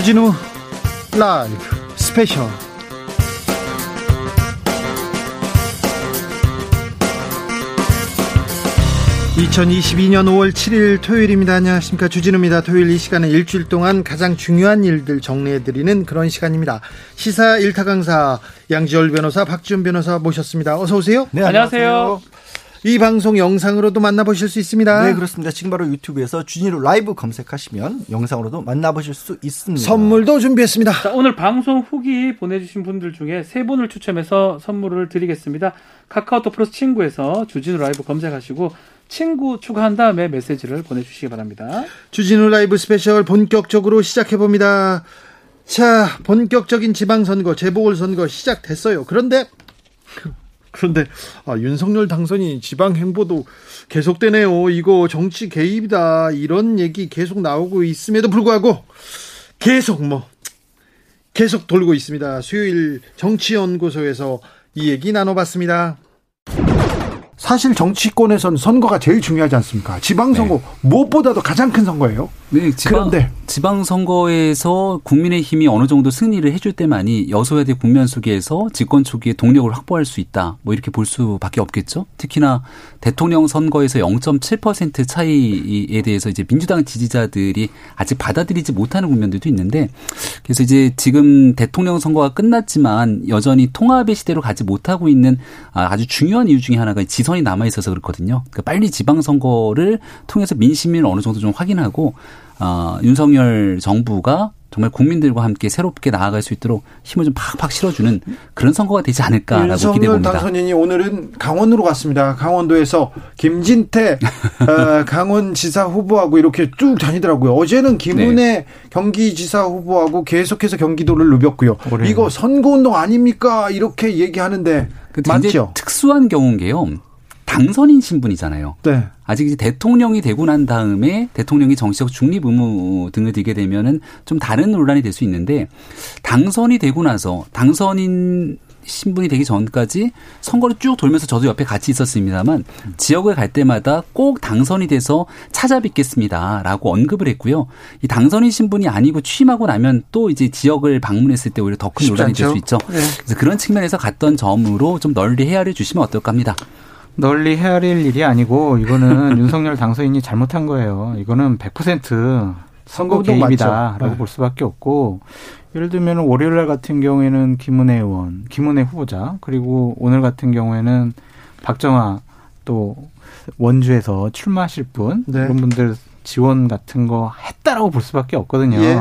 주진우 라이브 스페셜 2022년 5월 7일 토요일입니다. 안녕하십니까. 주진우입니다. 토요일 이 시간은 일주일 동안 가장 중요한 일들 정리해드리는 그런 시간입니다. 시사 일타 강사 양지열 변호사, 박지훈 변호사 모셨습니다. 어서오세요. 네, 안녕하세요. 이 방송 영상으로도 만나보실 수 있습니다. 네, 그렇습니다. 지금 바로 유튜브에서 주진우 라이브 검색하시면 영상으로도 만나보실 수 있습니다. 선물도 준비했습니다. 자, 오늘 방송 후기 보내주신 분들 중에 세 분을 추첨해서 선물을 드리겠습니다. 카카오톡 플러스 친구에서 주진우 라이브 검색하시고 친구 추가한 다음에 메시지를 보내주시기 바랍니다. 주진우 라이브 스페셜 본격적으로 시작해봅니다. 자, 본격적인 지방선거, 재보궐선거 시작됐어요. 그런데, 그런데, 아, 윤석열 당선인 지방 행보도 계속되네요. 이거 정치 개입이다. 이런 얘기 계속 나오고 있음에도 불구하고, 계속 뭐, 계속 돌고 있습니다. 수요일 정치연구소에서 이 얘기 나눠봤습니다. 사실 정치권에선 선거가 제일 중요하지 않습니까? 지방선거 네. 무엇보다도 가장 큰 선거예요. 네, 지방, 그런데 지방 선거에서 국민의힘이 어느 정도 승리를 해줄 때만이 여소야대 국면 속에서 집권 초기에 동력을 확보할 수 있다. 뭐 이렇게 볼 수밖에 없겠죠. 특히나 대통령 선거에서 0.7% 차이에 대해서 이제 민주당 지지자들이 아직 받아들이지 못하는 국면들도 있는데 그래서 이제 지금 대통령 선거가 끝났지만 여전히 통합의 시대로 가지 못하고 있는 아주 중요한 이유 중에 하나가 지선이 남아 있어서 그렇거든요. 그러니까 빨리 지방 선거를 통해서 민심을 어느 정도 좀 확인하고 어, 윤석열 정부가 정말 국민들과 함께 새롭게 나아갈 수 있도록 힘을 좀 팍팍 실어주는 그런 선거가 되지 않을까라고 기대해 봅니다. 당선인이 오늘은 강원으로 갔습니다. 강원도에서 김진태 어, 강원지사 후보하고 이렇게 쭉 다니더라고요. 어제는 김은혜 네. 경기지사 후보하고 계속해서 경기도를 누볐고요. 올해. 이거 선거운동 아닙니까? 이렇게 얘기하는데 그 맞죠? 특수한 경우인 게요. 당선인 신분이잖아요. 네. 아직 이제 대통령이 되고 난 다음에 대통령이 정치적 중립 의무 등을 띠게 되면은 좀 다른 논란이 될 수 있는데 당선이 되고 나서 당선인 신분이 되기 전까지 선거를 쭉 돌면서 저도 옆에 같이 있었습니다만 지역을 갈 때마다 꼭 당선이 돼서 찾아뵙겠습니다라고 언급을 했고요. 이 당선인 신분이 아니고 취임하고 나면 또 이제 지역을 방문했을 때 오히려 더 큰 논란이 될 수 있죠. 네. 그래서 그런 측면에서 갔던 점으로 좀 널리 헤아려 주시면 어떨까 합니다. 널리 헤아릴 일이 아니고 이거는 윤석열 당선인이 잘못한 거예요. 이거는 100% 선거 개입이다라고 네. 볼 수밖에 없고 예를 들면 월요일 날 같은 경우에는 김은혜 의원, 김은혜 후보자 그리고 오늘 같은 경우에는 박정아 또 원주에서 출마하실 분 네. 이런 분들 지원 같은 거 했다라고 볼 수밖에 없거든요. 예.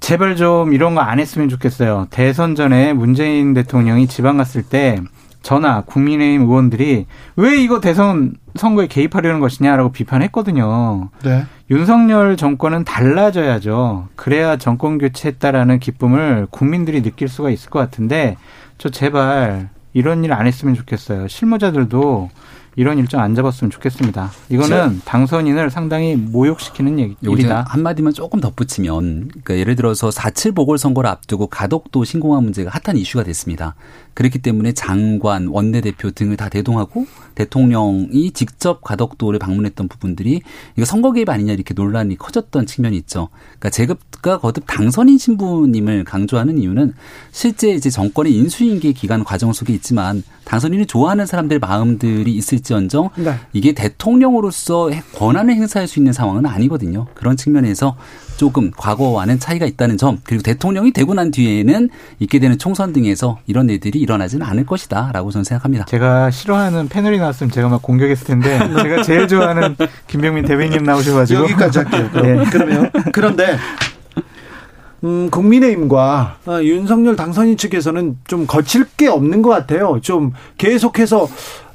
제발 좀 이런 거 안 했으면 좋겠어요. 대선 전에 문재인 대통령이 지방 갔을 때 저나 국민의힘 의원들이 왜 이거 대선 선거에 개입하려는 것이냐라고 비판했거든요. 네. 윤석열 정권은 달라져야죠. 그래야 정권 교체했다라는 기쁨을 국민들이 느낄 수가 있을 것 같은데 저 제발 이런 일 안 했으면 좋겠어요. 실무자들도 이런 일정 안 잡았으면 좋겠습니다. 이거는 당선인을 상당히 모욕시키는 얘기, 일이다. 한마디만 조금 덧붙이면 그러니까 예를 들어서 4.7 보궐선거를 앞두고 가덕도 신공항 문제가 핫한 이슈가 됐습니다. 그렇기 때문에 장관, 원내대표 등을 다 대동하고 대통령이 직접 가덕도를 방문했던 부분들이 이거 선거 개입 아니냐 이렇게 논란이 커졌던 측면이 있죠. 그러니까 제급과 거듭 당선인 신부님을 강조하는 이유는 실제 이제 정권의 인수인계 기간 과정 속에 있지만 당선인을 좋아하는 사람들 마음들이 있을지언정 네. 이게 대통령으로서 권한을 행사할 수 있는 상황은 아니거든요. 그런 측면에서 조금 과거와는 차이가 있다는 점 그리고 대통령이 되고 난 뒤에는 있게 되는 총선 등에서 이런 일들이 일어나지는 않을 것이다라고 저는 생각합니다. 제가 싫어하는 패널이 나왔으면 제가 막 공격했을 텐데 제가 제일 좋아하는 김병민 대변인 나오셔가지고 여기까지 할게요. 그럼. 네. 그러면 그런데 음, 국민의힘과 어, 윤석열 당선인 측에서는 좀 거칠 게 없는 것 같아요. 좀 계속해서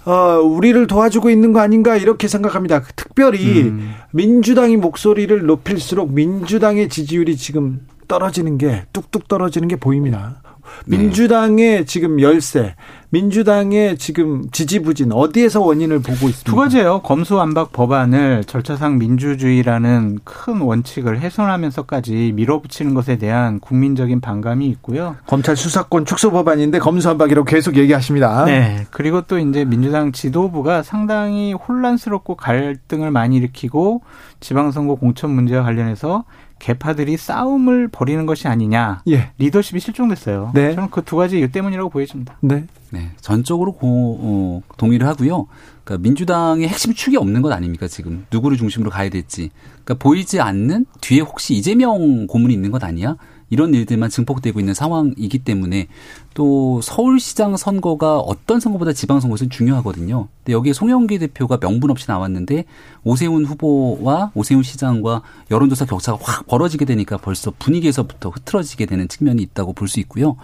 어, 우리를 도와주고 있는 거 아닌가 이렇게 생각합니다. 특별히 음. 민주당이 목소리를 높일수록 민주당의 지지율이 지금 떨어지는 게 뚝뚝 떨어지는 게 보입니다. 네. 민주당의 지금 열세, 민주당의 지금 지지부진 어디에서 원인을 보고 있습니까? 두 가지예요. 검수완박 법안을 절차상 민주주의라는 큰 원칙을 훼손하면서까지 밀어붙이는 것에 대한 국민적인 반감이 있고요. 검찰 수사권 축소 법안인데 검수완박이라고 계속 얘기하십니다. 네. 그리고 또 이제 민주당 지도부가 상당히 혼란스럽고 갈등을 많이 일으키고 지방선거 공천 문제와 관련해서 개파들이 싸움을 벌이는 것이 아니냐. 예. 리더십이 실종됐어요. 네. 저는 그 두 가지 이유 때문이라고 보여집니다. 네. 네, 전적으로 고, 어, 동의를 하고요. 그러니까 민주당의 핵심 축이 없는 것 아닙니까 지금 누구를 중심으로 가야 될지. 그러니까 보이지 않는 뒤에 혹시 이재명 고문이 있는 것 아니야? 이런 일들만 증폭되고 있는 상황이기 때문에 또 서울시장 선거가 어떤 선거보다 지방선거에서는 중요하거든요. 근데 여기에 송영기 대표가 명분 없이 나왔는데 오세훈 후보와 오세훈 시장과 여론조사 격차가 확 벌어지게 되니까 벌써 분위기에서부터 흐트러지게 되는 측면이 있다고 볼 수 있고요.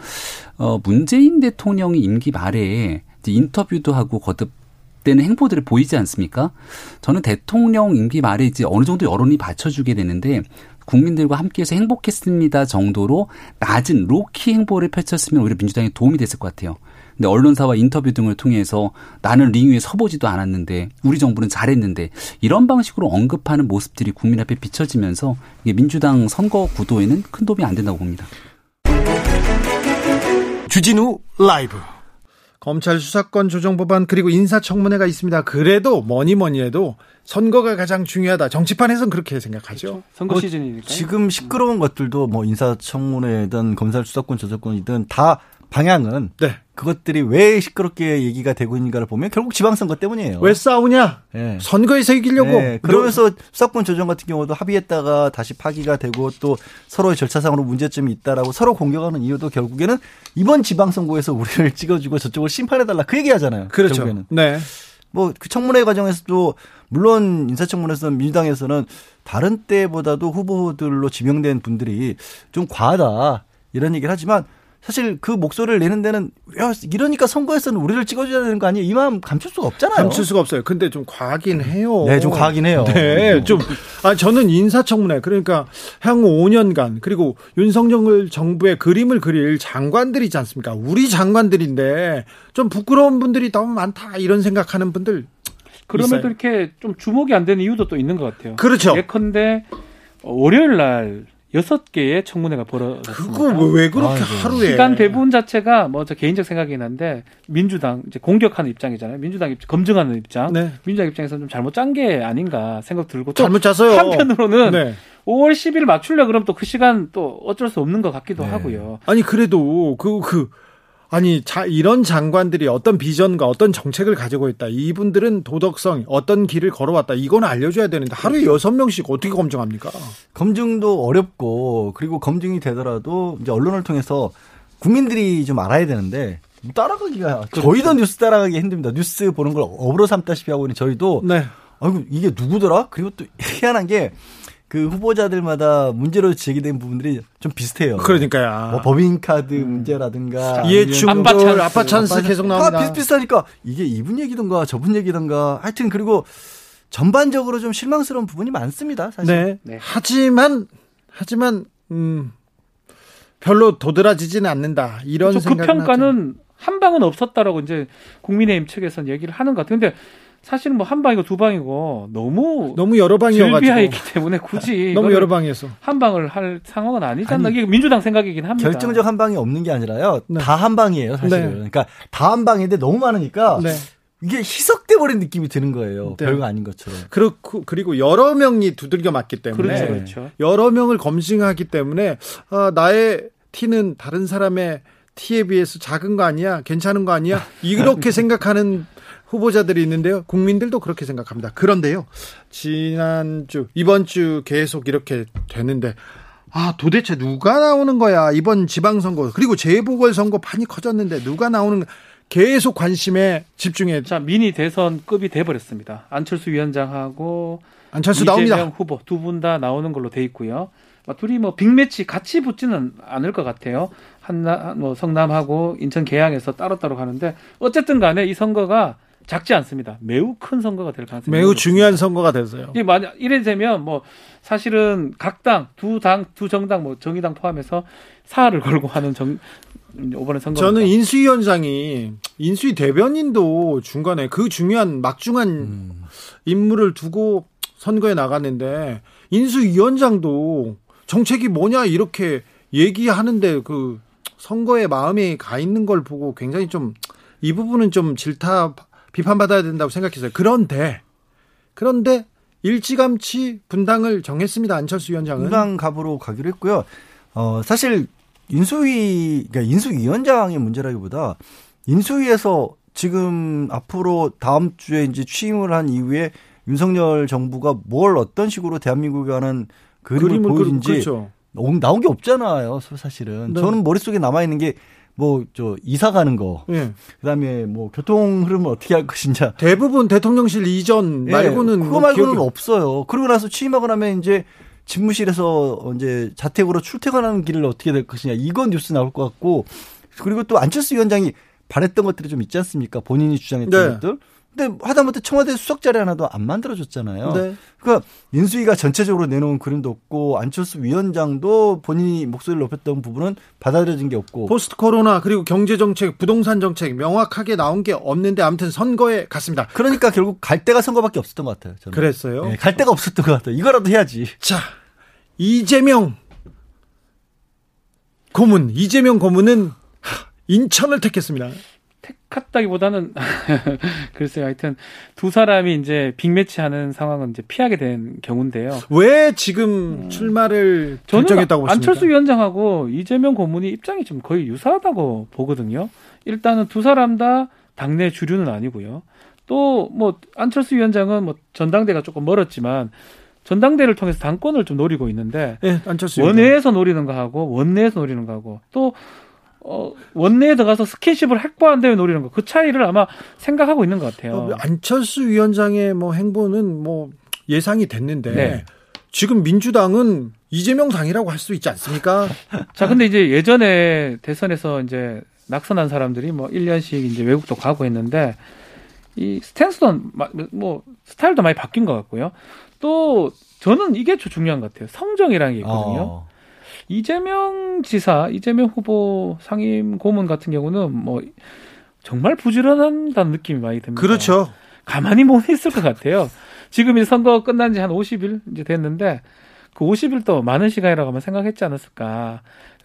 어, 문재인 대통령이 임기 말에 인터뷰도 하고 거듭 되는 행보들을 보이지 않습니까? 저는 대통령 임기 말에 이제 어느 정도 여론이 받쳐주게 되는데 국민들과 함께해서 행복했습니다 정도로 낮은 로키 행보를 펼쳤으면 오히려 민주당에 도움이 됐을 것 같아요. 근데 언론사와 인터뷰 등을 통해서 나는 링 위에 서보지도 않았는데 우리 정부는 잘했는데 이런 방식으로 언급하는 모습들이 국민 앞에 비춰지면서 이게 민주당 선거 구도에는 큰 도움이 안 된다고 봅니다. 주진우 라이브. 검찰 수사권 조정 법안 그리고 인사청문회가 있습니다. 그래도 뭐니 뭐니 해도 선거가 가장 중요하다. 정치판에서는 그렇게 생각하죠. 그렇죠. 선거 뭐 시즌이니까. 지금 시끄러운 것들도 뭐 인사청문회든 검찰 수사권 조정권이든 다 방향은 네. 그것들이 왜 시끄럽게 얘기가 되고 있는가를 보면 결국 지방선거 때문이에요. 왜 싸우냐? 예. 선거에서 이기려고. 네, 그러면서 수사권 조정 같은 경우도 합의했다가 다시 파기가 되고 또 서로의 절차상으로 문제점이 있다라고 서로 공격하는 이유도 결국에는 이번 지방선거에서 우리를 찍어주고 저쪽을 심판해달라 그 얘기하잖아요. 그렇죠. 결국에는. 네. 뭐 그 청문회 과정에서도 물론 인사청문회에서 민주당에서는 다른 때보다도 후보들로 지명된 분들이 좀 과하다 이런 얘기를 하지만 사실 그 목소리를 내는 데는 야 이러니까 선거에서는 우리를 찍어줘야 되는 거 아니에요? 이 마음 감출 수가 없잖아요. 감출 수가 없어요. 근데 좀 과하긴 해요. 네, 좀 과하긴 해요. 네, 좀, 아, 저는 인사청문회, 그러니까 향후 5년간, 그리고 윤석열 정부의 그림을 그릴 장관들이지 않습니까? 우리 장관들인데, 좀 부끄러운 분들이 너무 많다, 이런 생각하는 분들. 그럼에도 있어요. 이렇게 좀 주목이 안 되는 이유도 또 있는 것 같아요. 그렇죠. 예컨대 어, 월요일 날 여섯 개의 청문회가 벌어졌습니다. 그거 왜 그렇게 아이고. 하루에. 시간 배분 자체가 뭐 저 개인적 생각이긴 한데 민주당 이제 공격하는 입장이잖아요. 민주당 입장, 검증하는 입장. 네. 민주당 입장에서 좀 잘못 짠 게 아닌가 생각 들고 또 잘못 짰어요. 한편으로는 네. 5월 10일 맞추려 그러면 또 그 시간 또 어쩔 수 없는 것 같기도 네. 하고요. 아니, 그래도, 그, 그, 아니, 자, 이런 장관들이 어떤 비전과 어떤 정책을 가지고 있다. 이분들은 도덕성, 어떤 길을 걸어왔다. 이건 알려줘야 되는데 하루에 여섯 명씩 어떻게 검증합니까? 검증도 어렵고 그리고 검증이 되더라도 이제 언론을 통해서 국민들이 좀 알아야 되는데 따라가기가 저희도 뉴스 따라가기 힘듭니다. 뉴스 보는 걸 업으로 삼다시피 하고 있는 저희도 네. 아이고 이게 누구더라? 그리고 또 희한한 게 그 후보자들마다 문제로 제기된 부분들이 좀 비슷해요. 그러니까요. 뭐 법인카드 문제라든가 이해충돌, 아빠 찬스. 아빠 찬스 계속 다 나옵니다. 비슷비슷하니까 이게 이분 얘기던가 저분 얘기던가 하여튼 그리고 전반적으로 좀 실망스러운 부분이 많습니다. 사실. 네. 네. 하지만 하지만 음 별로 도드라지지는 않는다. 이런 그래서 그 생각은 하죠. 평가는 한 방은 없었다라고 이제 국민의힘 측에서는 얘기를 하는 것 같아요. 근데 사실은 뭐 한 방이고 두 방이고 너무 너무 여러 방이어가지고 즐비하였기 때문에 굳이 너무 여러 방이어서 한 방을 할 상황은 아니지 않나 아니, 이게 민주당 생각이긴 합니다. 결정적 한 방이 없는 게 아니라요. 네. 다한 방이에요, 사실은. 네. 그러니까 다 한 방인데 너무 많으니까 네. 이게 희석돼 버린 느낌이 드는 거예요. 네. 별거 아닌 것처럼. 그렇고 그리고 여러 명이 두들겨 맞기 때문에 그렇죠, 네. 그렇죠. 여러 명을 검증하기 때문에 아, 나의 티는 다른 사람의 티에 비해서 작은 거 아니야? 괜찮은 거 아니야? 이렇게 생각하는 후보자들이 있는데요. 국민들도 그렇게 생각합니다. 그런데요. 지난주, 이번 주 계속 이렇게 되는데 아, 도대체 누가 나오는 거야? 이번 지방선거. 그리고 재보궐선거 판이 커졌는데 누가 나오는? 계속 관심에 집중해. 자 미니 대선급이 돼버렸습니다. 안철수 위원장하고 안철수 나옵니다. 후보 두 분 다 나오는 걸로 돼 있고요. 뭐 둘이 뭐 빅매치 같이 붙지는 않을 것 같아요. 한나 뭐 성남하고 인천 계양에서 따로따로 가는데 어쨌든 간에 이 선거가 작지 않습니다. 매우 큰 선거가 될 가능성이 매우 높습니다. 중요한 선거가 됐어요. 이게 만약 이래 되면 뭐 사실은 각 당 두 당 두 정당 뭐 정의당 포함해서 사활을 걸고 하는 정 이번에 선거 저는 인수위원장이 인수위 대변인도 중간에 그 중요한 막중한 음. 임무를 두고 선거에 나갔는데 인수위원장도 정책이 뭐냐 이렇게 얘기하는데 그 선거에 마음이 가 있는 걸 보고 굉장히 좀 이 부분은 좀 질타 비판받아야 된다고 생각했어요. 그런데 그런데 일찌감치 분당을 정했습니다. 안철수 위원장은. 분당 갑으로 가기로 했고요. 어, 사실 인수위, 그러니까 인수위원장의 문제라기보다 인수위에서 지금 앞으로 다음 주에 이제 취임을 한 이후에 윤석열 정부가 뭘 어떤 식으로 대한민국에 관한 그림을, 그림을 보여준지 그렇죠. 나온 게 없잖아요. 사실은 네. 저는 머릿속에 남아 있는 게 뭐 저 이사 가는 거, 네. 그다음에 뭐 교통 흐름을 어떻게 할 것인지 대부분 대통령실 이전 예, 말고는 네, 그거 뭐 말고는 기억이... 없어요. 그러고 나서 취임하고 나면 이제 집무실에서 이제 자택으로 출퇴근하는 길을 어떻게 될 것이냐 이건 뉴스 나올 것 같고 그리고 또 안철수 위원장이 바랬던 것들이 좀 있지 않습니까? 본인이 주장했던 네. 것들. 근데 하다못해 청와대 수석 자리 하나도 안 만들어줬잖아요. 네. 그러니까 인수위가 전체적으로 내놓은 그림도 없고 안철수 위원장도 본인이 목소리를 높였던 부분은 받아들여진 게 없고 포스트 코로나 그리고 경제 정책, 부동산 정책 명확하게 나온 게 없는데 아무튼 선거에 갔습니다. 그러니까 결국 갈 데가 선거밖에 없었던 것 같아요. 저는. 그랬어요? 네, 갈 데가 없었던 것 같아요. 이거라도 해야지. 자, 이재명 고문, 이재명 고문은 인천을 택했습니다. 택했다기보다는 글쎄요. 하여튼 두 사람이 이제 빅매치 하는 상황은 이제 피하게 된 경우인데요. 왜 지금 음. 출마를 결정했다고 보십니까? 안철수 위원장하고 이재명 고문이 입장이 좀 거의 유사하다고 보거든요. 일단은 두 사람 다 당내 주류는 아니고요. 또 뭐 안철수 위원장은 뭐 전당대가 조금 멀었지만 전당대를 통해서 당권을 좀 노리고 있는데 네, 안철수 원외에서 노리는 거 하고 원내에서 노리는 거 하고 또 어, 원내에 들어가서 스킨십을 확보한 다음에 노리는 거. 그 차이를 아마 생각하고 있는 것 같아요. 어, 안철수 위원장의 뭐 행보는 뭐 예상이 됐는데 네. 지금 민주당은 이재명 당이라고 할 수 있지 않습니까? 자, 근데 이제 예전에 대선에서 이제 낙선한 사람들이 뭐 1년씩 이제 외국도 가고 했는데 이 스탠스도 뭐 스타일도 많이 바뀐 것 같고요. 또 저는 이게 중요한 것 같아요. 성정이라는 게 있거든요. 어. 이재명 지사, 이재명 후보 상임 고문 같은 경우는 뭐 정말 부지런한다는 느낌이 많이 듭니다. 그렇죠. 가만히 못 있을 것 같아요. 지금 이 선거 끝난 지 한 50일 이제 됐는데 그 50일도 많은 시간이라고 하면 생각했지 않았을까.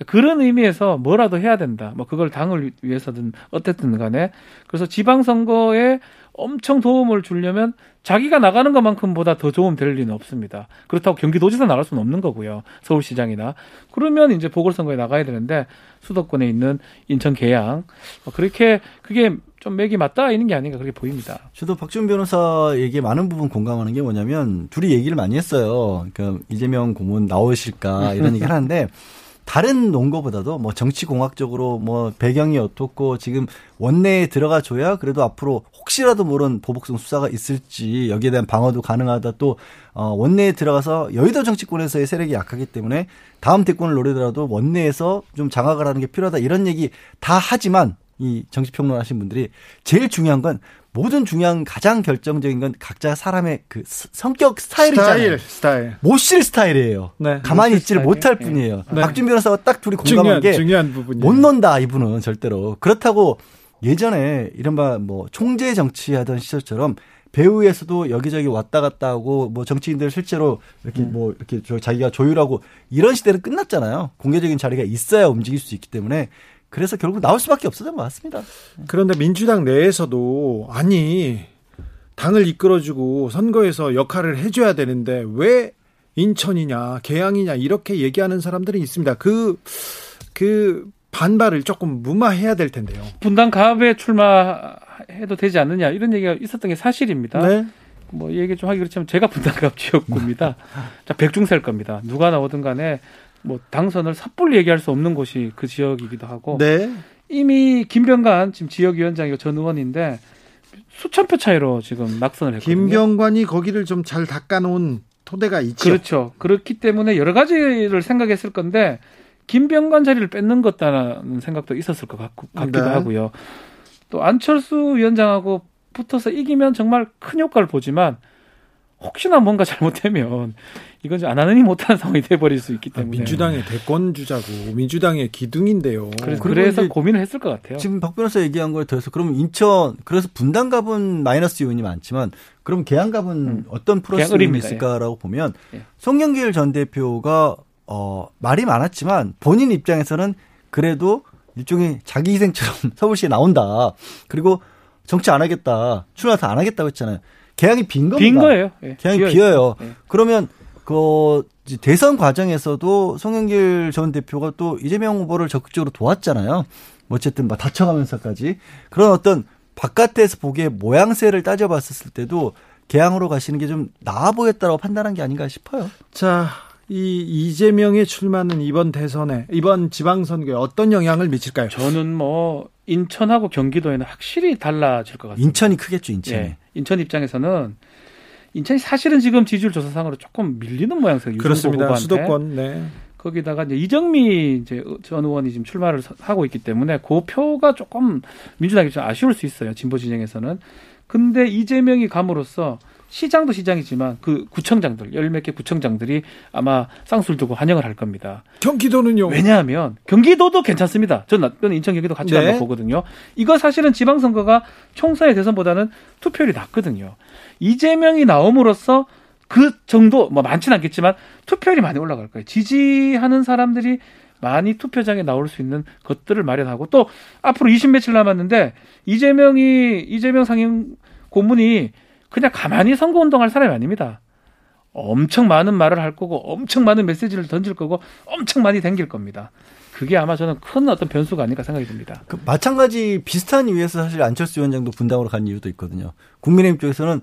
그런 의미에서 뭐라도 해야 된다. 뭐 그걸 당을 위해서든 어쨌든 간에. 그래서 지방선거에 엄청 도움을 주려면 자기가 나가는 것만큼보다 더 도움 될 리는 없습니다. 그렇다고 경기도지사 나갈 수는 없는 거고요. 서울시장이나. 그러면 이제 보궐선거에 나가야 되는데 수도권에 있는 인천 계양. 뭐 그렇게 그게 좀 맥이 맞닿아 있는 게 아닌가 그렇게 보입니다. 저도 박지원 변호사 얘기에 많은 부분 공감하는 게 뭐냐면 둘이 얘기를 많이 했어요. 그러니까 이재명 고문 나오실까 이런 얘기 하는데 다른 논거보다도 뭐 정치공학적으로 뭐 배경이 어떻고 지금 원내에 들어가 줘야 그래도 앞으로 혹시라도 모른 보복성 수사가 있을지 여기에 대한 방어도 가능하다 또 어, 원내에 들어가서 여의도 정치권에서의 세력이 약하기 때문에 다음 대권을 노리더라도 원내에서 좀 장악을 하는 게 필요하다 이런 얘기 다 하지만 이 정치평론 하신 분들이 제일 중요한 건 모든 중요한 가장 결정적인 건 각자 사람의 그 성격 스타일이잖아요. 스타일, 스타일. 못쉴 스타일이에요. 네, 가만히 있지를 못할 네. 뿐이에요. 네. 박준 변호사가 딱 둘이 공감한 중요한, 게 중요한 부분이에요. 못 논다 이분은 절대로. 그렇다고 예전에 이른바 뭐 총재 정치하던 시절처럼 배우에서도 여기저기 왔다 갔다 하고 뭐 정치인들 실제로 이렇게 음. 뭐 이렇게 자기가 조율하고 이런 시대는 끝났잖아요. 공개적인 자리가 있어야 움직일 수 있기 때문에 그래서 결국 나올 수밖에 없었던 것 같습니다. 그런데 민주당 내에서도 아니 당을 이끌어주고 선거에서 역할을 해줘야 되는데 왜 인천이냐 계양이냐 이렇게 얘기하는 사람들이 있습니다. 그그 그 반발을 조금 무마해야 될 텐데요. 분당 가업에 출마해도 되지 않느냐 이런 얘기가 있었던 게 사실입니다. 네. 뭐 얘기 좀 하기 그렇지만 제가 분당 가업 지역구입니다. 자 백중셀 겁니다. 누가 나오든 간에 뭐 당선을 섣불리 얘기할 수 없는 곳이 그 지역이기도 하고 네. 이미 김병관 지금 지역위원장이고 전 의원인데 수천 표 차이로 지금 낙선을 했거든요. 김병관이 거기를 좀 잘 닦아놓은 토대가 있죠. 그렇죠. 그렇기 때문에 여러 가지를 생각했을 건데 김병관 자리를 뺏는 것다라는 생각도 있었을 것 같고, 같기도 네. 하고요. 또 안철수 위원장하고 붙어서 이기면 정말 큰 효과를 보지만 혹시나 뭔가 잘못되면 이건 안 하느니 못하는 상황이 돼버릴 수 있기 아, 때문에 민주당의 대권 주자고 민주당의 기둥인데요. 그래서, 그래서 고민을 했을 것 같아요. 지금 박 변호사 얘기한 거에 더해서 그러면 인천 그래서 분당 갑은 마이너스 요인이 많지만 그럼 계양 갑은 음. 어떤 플러스 요인이 있을까라고 예. 보면 예. 송영길 전 대표가 어 말이 많았지만 본인 입장에서는 그래도 일종의 자기 희생처럼 서울시에 나온다. 그리고 정치 안 하겠다. 출마도 안 하겠다고 했잖아요. 개항이 빈 겁니다. 빈 거예요. 예, 개항이 비어 비어요. 예. 그러면 그 대선 과정에서도 송영길 전 대표가 또 이재명 후보를 적극적으로 도왔잖아요. 어쨌든 막 다쳐가면서까지 그런 어떤 바깥에서 보기에 모양새를 따져봤었을 때도 개항으로 가시는 게 좀 나아 보였다고 판단한 게 아닌가 싶어요. 자, 이 이재명의 출마는 이번 대선에 이번 지방선거에 어떤 영향을 미칠까요? 저는 뭐 인천하고 경기도에는 확실히 달라질 것 같습니다. 인천이 크겠죠, 인천이. 예, 인천 입장에서는 인천이 사실은 지금 지지율 조사상으로 조금 밀리는 모양새예요. 그렇습니다. 후보한테. 수도권. 네. 거기다가 이제 이정미 이제 전 의원이 지금 출마를 서- 하고 있기 때문에 그 표가 조금 민주당이 좀 아쉬울 수 있어요. 진보 진영에서는. 근데 이재명이 감으로써 시장도 시장이지만 그 구청장들 열 몇 개 구청장들이 아마 쌍수를 두고 환영을 할 겁니다. 경기도는요. 왜냐하면 경기도도 괜찮습니다. 저는 인천 경기도 같이 네. 보거든요. 이거 사실은 지방선거가 총선의 대선보다는 투표율이 낮거든요. 이재명이 나옴으로써 그 정도 뭐 많지는 않겠지만 투표율이 많이 올라갈 거예요. 지지하는 사람들이 많이 투표장에 나올 수 있는 것들을 마련하고 또 앞으로 20 며칠 남았는데 이재명이 이재명 상임 고문이 그냥 가만히 선거운동할 사람이 아닙니다. 엄청 많은 말을 할 거고 엄청 많은 메시지를 던질 거고 엄청 많이 댕길 겁니다. 그게 아마 저는 큰 어떤 변수가 아닐까 생각이 듭니다. 그 마찬가지 비슷한 이유에서 사실 안철수 위원장도 분당으로 간 이유도 있거든요. 국민의힘 쪽에서는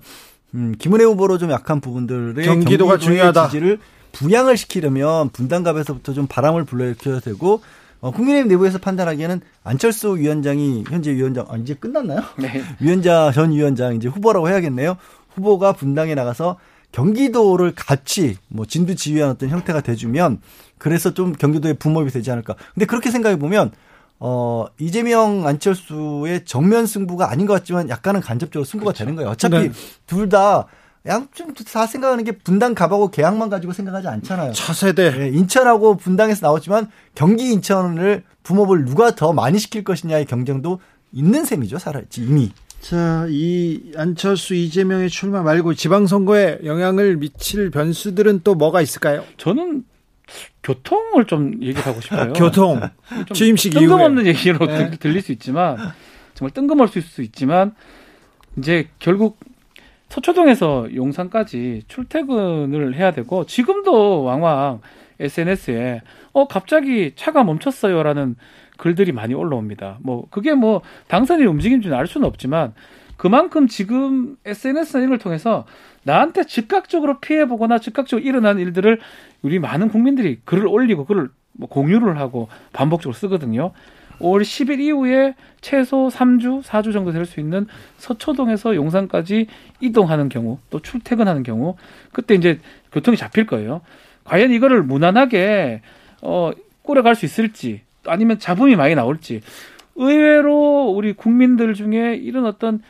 음, 김은혜 후보로 좀 약한 부분들의 경기도가 중요하다. 지지를 부양을 시키려면 분당갑에서부터 좀 바람을 불러일으켜야 되고 어, 국민의힘 내부에서 판단하기에는 안철수 위원장이 현재 위원장 아, 이제 끝났나요? 네. 위원장 전 위원장 이제 후보라고 해야겠네요. 후보가 분당에 나가서 경기도를 같이 뭐 진두 지휘한 어떤 형태가 돼주면 그래서 좀 경기도의 붐업이 되지 않을까. 근데 그렇게 생각해 보면 어 이재명 안철수의 정면 승부가 아닌 것 같지만 약간은 간접적으로 승부가 되는 거예요. 어차피 네. 둘다 양쪽 다 생각하는 게 분당 갑하고 계양만 가지고 생각하지 않잖아요. 차세대. 예, 인천하고 분당에서 나왔지만 경기 인천을 붐업을 누가 더 많이 시킬 것이냐의 경쟁도 있는 셈이죠, 살았지 이미. 자, 이 안철수 이재명의 출마 말고 지방선거에 영향을 미칠 변수들은 또 뭐가 있을까요? 저는 교통을 좀 얘기하고 싶어요. 교통. 좀 취임식 뜬금없는 얘기로 네. 들- 들릴 수 있지만 정말 뜬금없을 수 있지만 이제 결국 서초동에서 용산까지 출퇴근을 해야 되고 지금도 왕왕 SNS에 어 갑자기 차가 멈췄어요라는 글들이 많이 올라옵니다. 뭐 그게 뭐 당선인 움직임인지는 알 수는 없지만 그만큼 지금 SNS 이런 걸 통해서 나한테 즉각적으로 피해 보거나 즉각적으로 일어난 일들을 우리 많은 국민들이 글을 올리고 글을 뭐 공유를 하고 반복적으로 쓰거든요. 5월 10일 이후에 최소 3주, 4주 정도 될 수 있는 서초동에서 용산까지 이동하는 경우, 또 출퇴근하는 경우, 그때 이제 교통이 잡힐 거예요. 과연 이거를 무난하게 어 꾸려갈 수 있을지, 아니면 잡음이 많이 나올지. 의외로 우리 국민들 중에 이런 어떤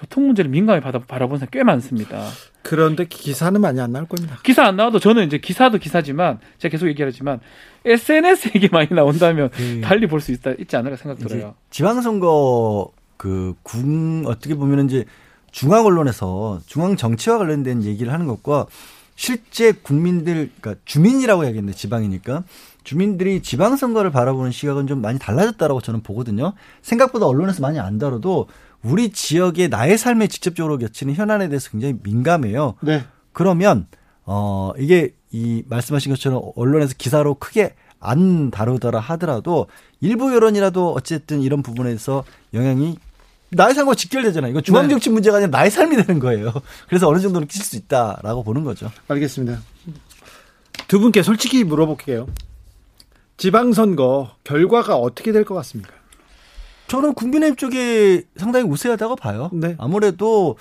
교통 문제를 민감히 받아, 바라보는 사람이 꽤 많습니다. 그런데 기사는 많이 안 나올 겁니다. 기사 안 나와도 저는 이제 기사도 기사지만 제가 계속 얘기하지만 SNS 얘기 많이 나온다면 달리 볼 수 있다 있지 않을까 생각 들어요. 지방선거 그 궁 어떻게 보면 이제 중앙 언론에서 중앙 정치와 관련된 얘기를 하는 것과 실제 국민들 그러니까 주민이라고 해야겠네 지방이니까 주민들이 지방선거를 바라보는 시각은 좀 많이 달라졌다라고 저는 보거든요. 생각보다 언론에서 많이 안 다뤄도 우리 지역의 나의 삶에 직접적으로 겹치는 현안에 대해서 굉장히 민감해요. 네. 그러면 어 이게 이 말씀하신 것처럼 언론에서 기사로 크게 안 다루더라 하더라도 일부 여론이라도 어쨌든 이런 부분에서 영향이 나의 삶과 직결되잖아요. 이거 중앙 정치 문제가 아니라 나의 삶이 되는 거예요. 그래서 어느 정도는 끼칠 수 있다라고 보는 거죠. 알겠습니다. 두 분께 솔직히 물어볼게요. 지방선거 결과가 어떻게 될 것 같습니까? 저는 국민의힘 쪽에 상당히 우세하다고 봐요. 네. 아무래도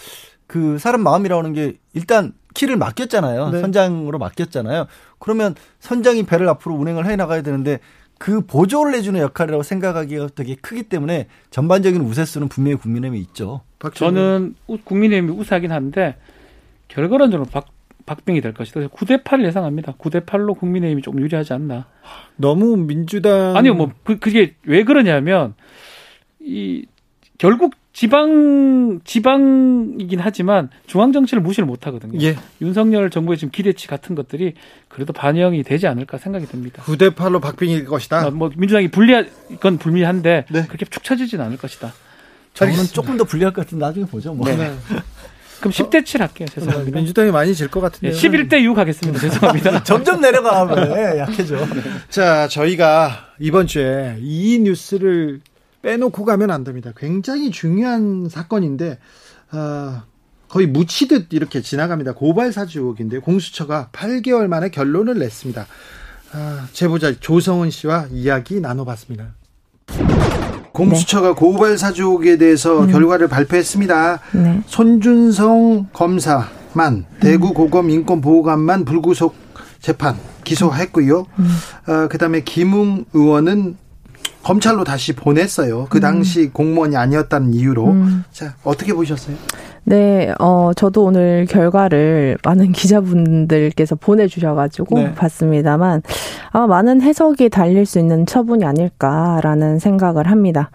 그 사람 마음이라는 게 일단 키를 맡겼잖아요. 네. 선장으로 맡겼잖아요. 그러면 선장이 배를 앞으로 운행을 해 나가야 되는데 그 보조를 해주는 역할이라고 생각하기가 되게 크기 때문에 전반적인 우세수는 분명히 국민의힘에 있죠. 저는 우- 국민의힘이 우세하긴 한데 결과론적으로 박 박빙이 될 것이다. 9대 8을 예상합니다. 9대 8로 국민의힘이 조금 유리하지 않나. 너무 민주당 아니요, 뭐 그, 그게 왜 그러냐면 이 결국 지방 지방이긴 하지만 중앙 정치를 무시를 못 하거든요. 예. 윤석열 정부의 지금 기대치 같은 것들이 그래도 반영이 되지 않을까 생각이 듭니다. 9대 8로 박빙일 것이다. 어, 뭐 민주당이 불리한 건 불리한데 네. 그렇게 축 처지진 않을 것이다. 저는 알겠습니다. 조금 더 불리할 것 같은데 나중에 보죠. 뭐. 네. 그럼 10대 7 할게요. 죄송합니다. 민주당이 많이 질 것 같은데요. 11대 6 하겠습니다. 죄송합니다. 점점 내려가면 약해져. 자, 저희가 이번 주에 이 뉴스를 빼놓고 가면 안 됩니다. 굉장히 중요한 사건인데 어, 거의 묻히듯 이렇게 지나갑니다. 고발 사주 의혹인데 공수처가 8개월 만에 결론을 냈습니다. 아, 제보자 조성은 씨와 이야기 나눠봤습니다. 공수처가 네. 고발 사주 의혹에 대해서 음. 결과를 발표했습니다. 네. 손준성 검사만 대구 고검 인권보호관만 불구속 재판 기소했고요. 음. 어, 그다음에 김웅 의원은 검찰로 다시 보냈어요. 그 당시 음. 공무원이 아니었다는 이유로. 음. 자, 어떻게 보셨어요? 네, 어, 저도 오늘 결과를 많은 기자분들께서 보내주셔가지고 네. 봤습니다만 아마 많은 해석이 달릴 수 있는 처분이 아닐까라는 생각을 합니다.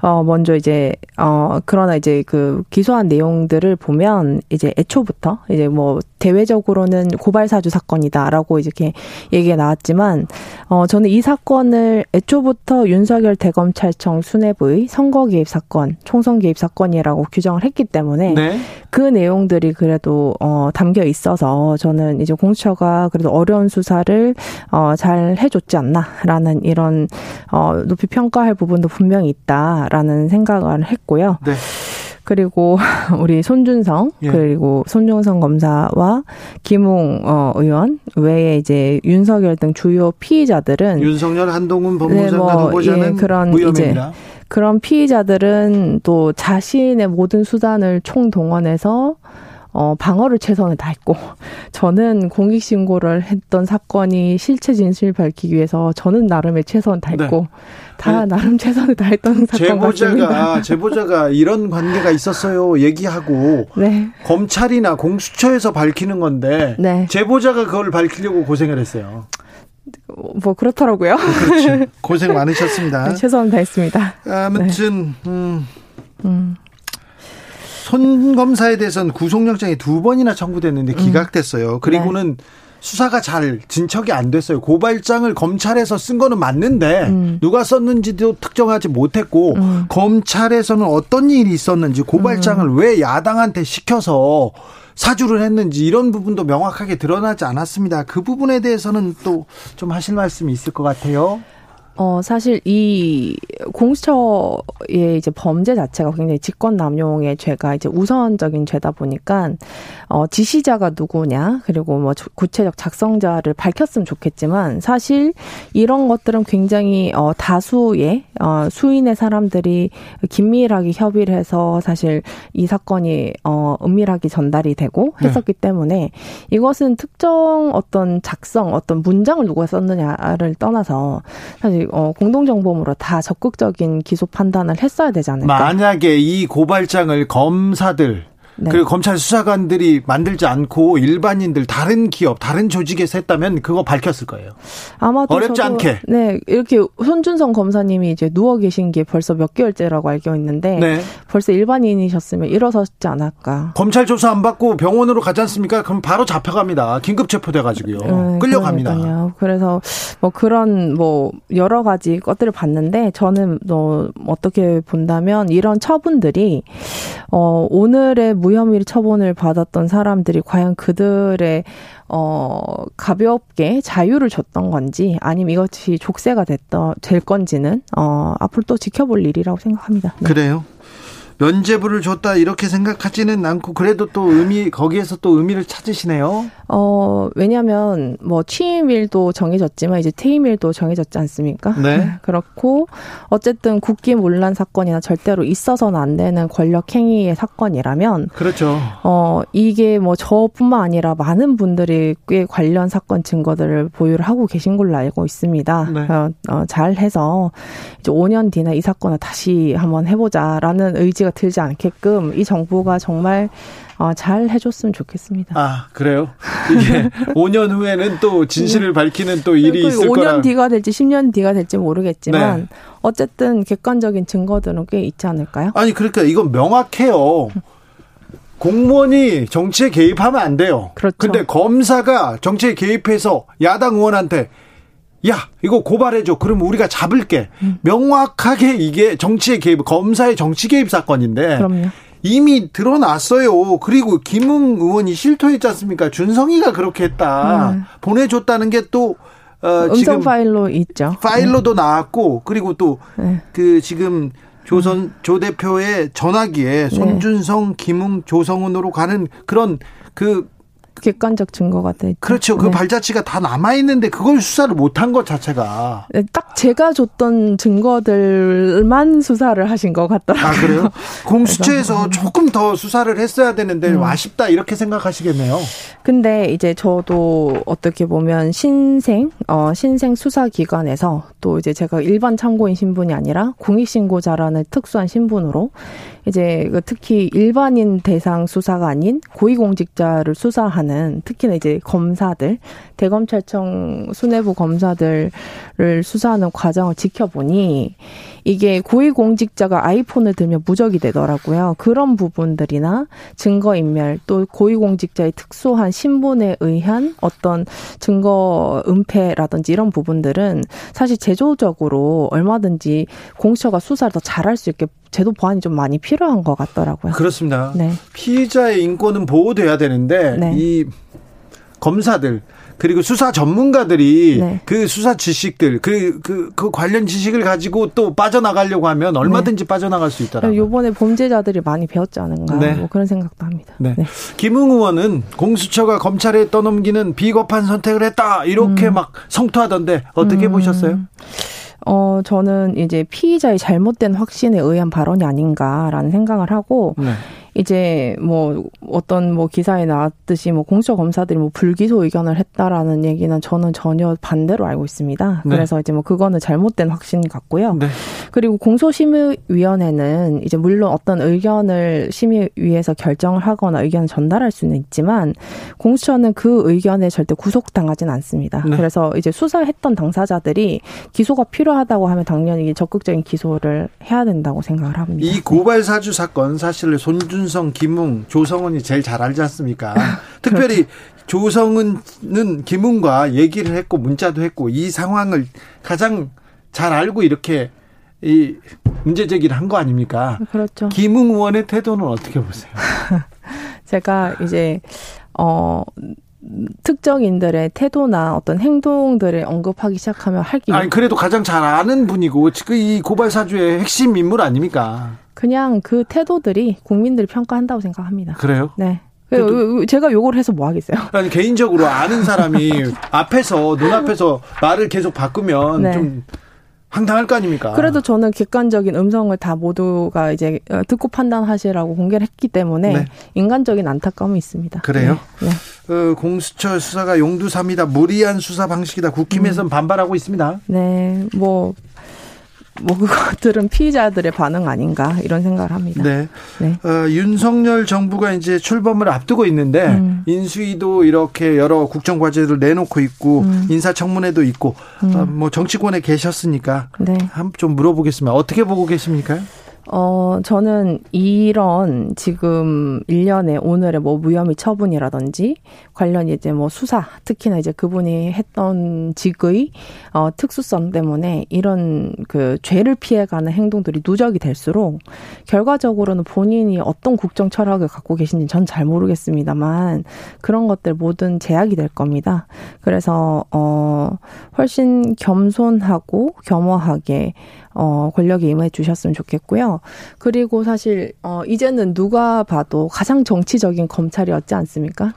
어, 먼저 이제, 어, 그러나 이제 그 기소한 내용들을 보면 이제 애초부터 이제 뭐 대외적으로는 고발사주 사건이다라고 이렇게 얘기가 나왔지만 어, 저는 이 사건을 애초부터 윤석열 대검찰청 수뇌부의 선거 개입 사건, 총선 개입 사건이라고 규정을 했기 때문에 네. 네. 그 내용들이 그래도 어 담겨 있어서 저는 이제 공처가 그래도 어려운 수사를 어 잘 해줬지 않나라는 이런 어 높이 평가할 부분도 분명히 있다라는 생각을 했고요. 네. 그리고 우리 손준성 예. 그리고 손준성 검사와 김웅 어, 의원 외에 이제 윤석열 등 주요 피의자들은 윤석열 한동훈 법무장관 네, 뭐, 후보자는 예, 그런 무혐의입니다. 이제 그런 피의자들은 또 자신의 모든 수단을 총동원해서 어, 방어를 최선을 다했고, 저는 공익신고를 했던 사건이 실체 진실 밝히기 위해서 저는 나름의 최선을 다했고, 네. 다 네. 나름 최선을 다했던 사건 제보자가, 같습니다. 제보자가 이런 관계가 있었어요. 얘기하고, 네. 검찰이나 공수처에서 밝히는 건데, 네. 제보자가 그걸 밝히려고 고생을 했어요. 뭐 그렇더라고요. 그렇죠. 고생 많으셨습니다. 네, 최선을 다했습니다. 아무튼 네. 음. 음. 손 검사에 대해서는 구속영장이 두 번이나 청구됐는데 음. 기각됐어요. 그리고는 네. 수사가 잘 진척이 안 됐어요. 고발장을 검찰에서 쓴 거는 맞는데 음. 누가 썼는지도 특정하지 못했고 음. 검찰에서는 어떤 일이 있었는지 고발장을 음. 왜 야당한테 시켜서 사주를 했는지 이런 부분도 명확하게 드러나지 않았습니다. 그 부분에 대해서는 또 좀 하실 말씀이 있을 것 같아요. 어, 사실 이 공수처의 이제 범죄 자체가 굉장히 직권 남용의 죄가 이제 우선적인 죄다 보니까 어, 지시자가 누구냐 그리고 뭐 구체적 작성자를 밝혔으면 좋겠지만 사실 이런 것들은 굉장히 어, 다수의 어, 수인의 사람들이 긴밀하게 협의를 해서 사실 이 사건이 어, 은밀하게 전달이 되고 네. 했었기 네. 때문에 이것은 특정 어떤 작성 어떤 문장을 누가 썼느냐를 떠나서 사실 어, 공동정범으로 다 적극적인 기소 판단을 했어야 않을까. 만약에 이 고발장을 검사들 네. 그리고 검찰 수사관들이 만들지 않고 일반인들 다른 기업 다른 조직에서 했다면 그거 밝혔을 거예요. 아마도 어렵지 저도, 않게. 네 이렇게 손준성 검사님이 이제 누워 계신 게 벌써 몇 개월째라고 알고 있는데 네. 벌써 일반인이셨으면 일어섰지 않을까. 검찰 조사 안 받고 병원으로 가지 않습니까? 그럼 바로 잡혀갑니다. 긴급 체포돼 가지고요. 네, 끌려갑니다. 그러니까요. 그래서 뭐 그런 뭐 여러 가지 것들을 봤는데 저는 뭐 어떻게 본다면 이런 처분들이 어 오늘의 무혐의 처분을 받았던 사람들이 과연 그들의 어 가볍게 자유를 줬던 건지 아니면 이것이 족쇄가 됐던 될 건지는 어 앞으로 또 지켜볼 일이라고 생각합니다. 네. 그래요? 면제부를 줬다 이렇게 생각하지는 않고 그래도 또 의미 거기에서 또 의미를 찾으시네요. 어 왜냐하면 뭐 취임일도 정해졌지만 이제 퇴임일도 정해졌지 않습니까? 네. 그렇고 어쨌든 국기문란 사건이나 절대로 있어서는 안 되는 권력 행위의 사건이라면 그렇죠. 어 이게 뭐 저뿐만 아니라 많은 분들이 꽤 관련 사건 증거들을 보유를 하고 계신 걸로 알고 있습니다. 네. 어, 어, 잘 해서 이제 5년 뒤나 이 사건을 다시 한번 해보자라는 의지 가 들지 않게끔 이 정부가 정말 어, 잘 해줬으면 좋겠습니다. 아 그래요? 이게 5년 후에는 또 진실을 네. 밝히는 또 일이 그 있을 5년 거라. 5년 뒤가 될지 10년 뒤가 될지 모르겠지만 네. 어쨌든 객관적인 증거들은 꽤 있지 않을까요? 아니 그러니까 이건 명확해요. 공무원이 정치에 개입하면 안 돼요. 그렇죠. 근데 검사가 정치에 개입해서 야당 의원한테 야 이거 고발해줘. 그러면 우리가 잡을게. 음. 명확하게 이게 정치에 개입, 검사의 정치 개입 사건인데. 그럼요. 이미 드러났어요. 그리고 김웅 의원이 실토했지 않습니까? 준성이가 그렇게 했다. 음. 보내줬다는 게또 어, 음성 파일로 있죠. 파일로도 네. 나왔고 그리고 또그 네. 지금 조선 조 대표의 전화기에 네. 손준성, 김웅, 조성훈으로 가는 그런 그 객관적 증거가 돼. 그렇죠. 그 네. 발자취가 다 남아 있는데 그걸 수사를 못한 것 자체가. 네, 딱 제가 줬던 증거들만 수사를 하신 것 같더라고요. 아 그래요? 공수처에서 조금 더 수사를 했어야 되는데 음. 아쉽다 이렇게 생각하시겠네요. 근데 이제 저도 어떻게 보면 신생 어 신생 수사 기관에서 또 이제 제가 일반 참고인 신분이 아니라 공익 신고자라는 특수한 신분으로 이제 그 특히 일반인 대상 수사가 아닌 고위공직자를 수사하는 특히나 이제 검사들 대검찰청 수뇌부 검사들을 수사하는 과정을 지켜보니 이게 고위공직자가 아이폰을 들면 무적이 되더라고요. 그런 부분들이나 증거인멸 또 고위공직자의 특수한 신분에 의한 어떤 증거 은폐라든지 이런 부분들은 사실 제도적으로 얼마든지 공수처가 수사를 더 잘할 수 있게 제도 보완이 좀 많이 필요한 것 같더라고요. 그렇습니다. 네. 피의자의 인권은 보호돼야 되는데 네. 이 검사들 그리고 수사 전문가들이 네. 그 수사 지식들 그, 그, 그 관련 지식을 가지고 또 빠져나가려고 하면 얼마든지 네. 빠져나갈 수 있더라고요. 요번에 범죄자들이 많이 배웠지 않은가 네. 뭐 그런 생각도 합니다. 네. 네. 김웅 의원은 공수처가 검찰에 떠넘기는 비겁한 선택을 했다 이렇게 음. 막 성토하던데 어떻게 음. 보셨어요? 어, 저는 이제 피의자의 잘못된 확신에 의한 발언이 아닌가라는 생각을 하고, 네. 이제 뭐 어떤 뭐 기사에 나왔듯이 뭐 공수처 검사들이 뭐 불기소 의견을 했다라는 얘기는 저는 전혀 반대로 알고 있습니다. 네. 그래서 이제 뭐 그거는 잘못된 확신 같고요. 네. 그리고 공소심의위원회는 이제 물론 어떤 의견을 심의위에서 결정을 하거나 의견을 전달할 수는 있지만 공수처는 그 의견에 절대 구속당하지는 않습니다. 네. 그래서 이제 수사했던 당사자들이 기소가 필요하다고 하면 당연히 적극적인 기소를 해야 된다고 생각을 합니다. 이 고발 사주 사건 사실 손준 이준성, 김웅, 조성은이 제일 잘 알지 않습니까? 특별히 조성은은 김웅과 얘기를 했고 문자도 했고 이 상황을 가장 잘 알고 이렇게 이 문제 제기를 한 거 아닙니까? 그렇죠. 김웅 의원의 태도는 어떻게 보세요? 제가 이제 어 특정인들의 태도나 어떤 행동들을 언급하기 시작하면 할기 아니 그래도 가장 잘 아는 분이고 지금 이 고발 사주의 핵심 인물 아닙니까? 그냥 그 태도들이 국민들이 평가한다고 생각합니다. 그래요? 네. 제가 요걸 해서 뭐 하겠어요? 아니 개인적으로 아는 사람이 앞에서 눈앞에서 말을 계속 바꾸면 네. 좀 황당할 거 아닙니까? 그래도 저는 객관적인 음성을 다 모두가 이제 어, 듣고 판단하시라고 공개를 했기 때문에 네. 인간적인 안타까움이 있습니다. 그래요? 네. 네. 어, 공수처 수사가 용두삼이다, 무리한 수사 방식이다. 국힘에서는 음. 반발하고 있습니다. 네, 뭐 뭐 그것들은 피의자들의 반응 아닌가 이런 생각을 합니다. 네. 네. 어, 윤석열 정부가 이제 출범을 앞두고 있는데 음. 인수위도 이렇게 여러 국정 과제를 내놓고 있고 음. 인사청문회도 있고 음. 어, 뭐 정치권에 계셨으니까 네. 한좀 물어보겠습니다. 어떻게 보고 계십니까? 어, 저는 이런 지금 일련의 오늘의 뭐 무혐의 처분이라든지 관련 이제 뭐 수사, 특히나 이제 그분이 했던 직의 어, 특수성 때문에 이런 그 죄를 피해가는 행동들이 누적이 될수록 결과적으로는 본인이 어떤 국정 철학을 갖고 계신지 전 잘 모르겠습니다만 그런 것들 모든 제약이 될 겁니다. 그래서 어, 훨씬 겸손하고 겸허하게 어, 권력에 임해 주셨으면 좋겠고요. 그리고 사실, 어, 이제는 누가 봐도 가장 정치적인 검찰이었지 않습니까?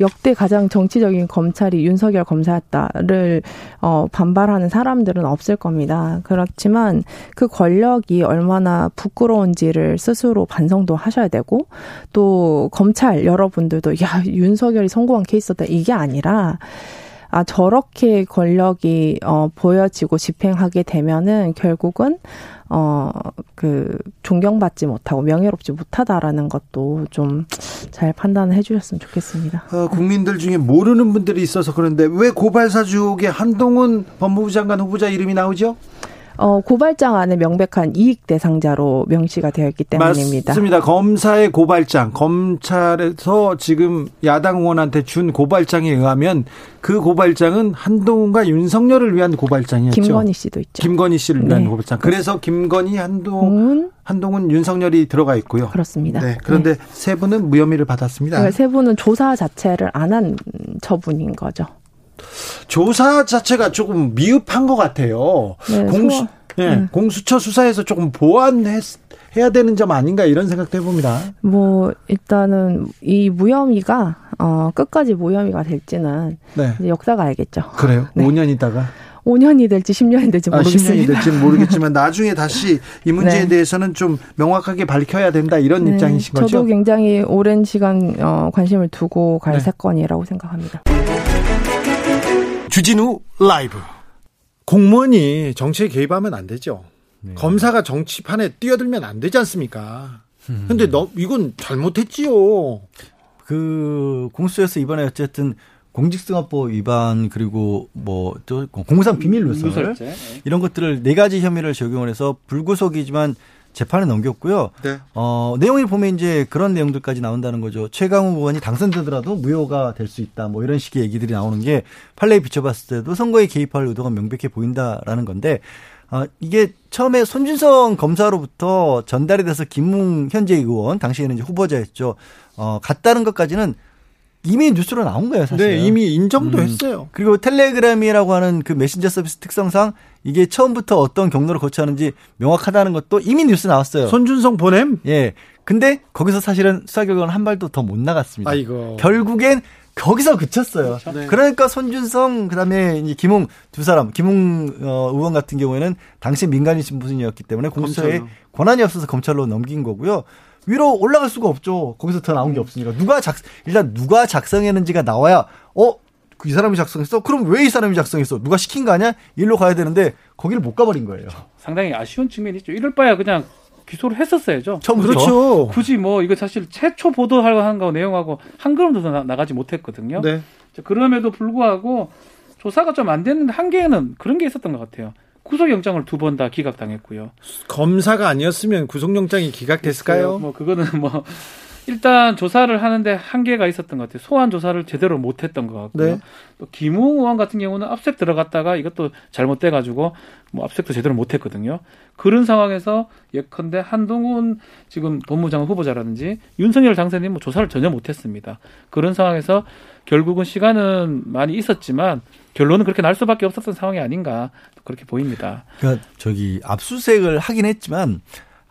역대 가장 정치적인 검찰이 윤석열 검사였다를 어, 반발하는 사람들은 없을 겁니다. 그렇지만 그 권력이 얼마나 부끄러운지를 스스로 반성도 하셔야 되고 또 검찰 여러분들도 야 윤석열이 성공한 케이스다 이게 아니라 아 저렇게 권력이 어 보여지고 집행하게 되면은 결국은 어 그 존경받지 못하고 명예롭지 못하다라는 것도 좀 잘 판단을 해주셨으면 좋겠습니다. 어, 국민들 중에 모르는 분들이 있어서 그런데 왜 고발 사주에 한동훈 법무부 장관 후보자 이름이 나오죠? 어, 고발장 안에 명백한 이익 대상자로 명시가 되어 있기 때문입니다. 맞습니다. 검사의 고발장, 검찰에서 지금 야당 의원한테 준 고발장에 의하면 그 고발장은 한동훈과 윤석열을 위한 고발장이었죠. 김건희 씨도 있죠. 김건희 씨를 위한 네. 고발장. 그래서 김건희, 한동훈, 한동훈, 윤석열이 들어가 있고요. 그렇습니다. 네. 그런데 네. 세 분은 무혐의를 받았습니다. 그러니까 세 분은 조사 자체를 안 한 처분인 거죠. 조사 자체가 조금 미흡한 것 같아요. 네, 공수, 소... 네, 네. 공수처 수사에서 조금 보완했 해야 되는 점 아닌가 이런 생각도 해봅니다. 뭐 일단은 이 무혐의가 어, 끝까지 무혐의가 될지는 네. 역사가 알겠죠. 그래요? 네. 5년 있다가 5년이 될지 10년이 될지 모르겠습니다. 아, 10년이 될지 모르겠지만 나중에 다시 이 문제에 네. 대해서는 좀 명확하게 밝혀야 된다 이런 네. 입장이신 거죠? 저도 굉장히 오랜 시간 어, 관심을 두고 갈 네. 사건이라고 생각합니다. 주진우 라이브 공무원이 정치에 개입하면 안 되죠. 네. 검사가 정치판에 뛰어들면 안 되지 않습니까? 음. 근데 너 이건 잘못했지요. 그 공수처에서 이번에 어쨌든 공직선거법 위반 그리고 뭐 또 공무상 비밀 누설 네. 이런 것들을 네 가지 혐의를 적용을 해서 불구속이지만 재판에 넘겼고요. 네. 어, 내용을 보면 이제 그런 내용들까지 나온다는 거죠. 최강욱 의원이 당선되더라도 무효가 될 수 있다. 뭐 이런 식의 얘기들이 나오는 게 판례에 비춰봤을 때도 선거에 개입할 의도가 명백해 보인다라는 건데 어, 이게 처음에 손준성 검사로부터 전달이 돼서 김웅 현재 의원 당시에는 이제 후보자였죠. 어, 갔다는 것까지는 이미 뉴스로 나온 거예요, 사실. 네, 이미 인정도 음. 했어요. 그리고 텔레그램이라고 하는 그 메신저 서비스 특성상 이게 처음부터 어떤 경로를 거쳐 하는지 명확하다는 것도 이미 뉴스 나왔어요. 손준성 보냄? 예. 근데 거기서 사실은 수사 결과는 한 발도 더 못 나갔습니다. 아이고. 결국엔 거기서 그쳤어요. 네. 그러니까 손준성 그다음에 이제 김웅 두 사람 김웅 어, 의원 같은 경우에는 당시 민간인 신분이었기 때문에 공수처에 권한이 없어서 검찰로 넘긴 거고요. 위로 올라갈 수가 없죠. 거기서 더 나온 게 없으니까 누가 작 일단 누가 작성했는지가 나와야 어. 이 사람이 작성했어? 그럼 왜 이 사람이 작성했어? 누가 시킨 거 아니야? 일로 가야 되는데 거기를 못 가버린 거예요. 상당히 아쉬운 측면이 있죠. 이럴 바야 그냥 기소를 했었어야죠. 처음부터. 그렇죠. 굳이 뭐 이거 사실 최초 보도하고 한거 내용하고 한 걸음도 나, 나가지 못했거든요. 네. 그럼에도 불구하고 조사가 좀 안 됐는데 한계에는 그런 게 있었던 것 같아요. 구속영장을 두 번 다 기각당했고요. 검사가 아니었으면 구속영장이 기각됐을까요? 뭐 그거는 뭐 일단 조사를 하는데 한계가 있었던 것 같아요. 소환 조사를 제대로 못했던 것 같고요. 네. 또 김웅 의원 같은 경우는 압색 들어갔다가 이것도 잘못돼 가지고 뭐 압색도 제대로 못했거든요. 그런 상황에서 예컨대 한동훈 지금 법무장관 후보자라든지 윤석열 당선인 뭐 조사를 전혀 못했습니다. 그런 상황에서 결국은 시간은 많이 있었지만 결론은 그렇게 날 수밖에 없었던 상황이 아닌가 그렇게 보입니다. 그러니까 저기 압수수색을 하긴 했지만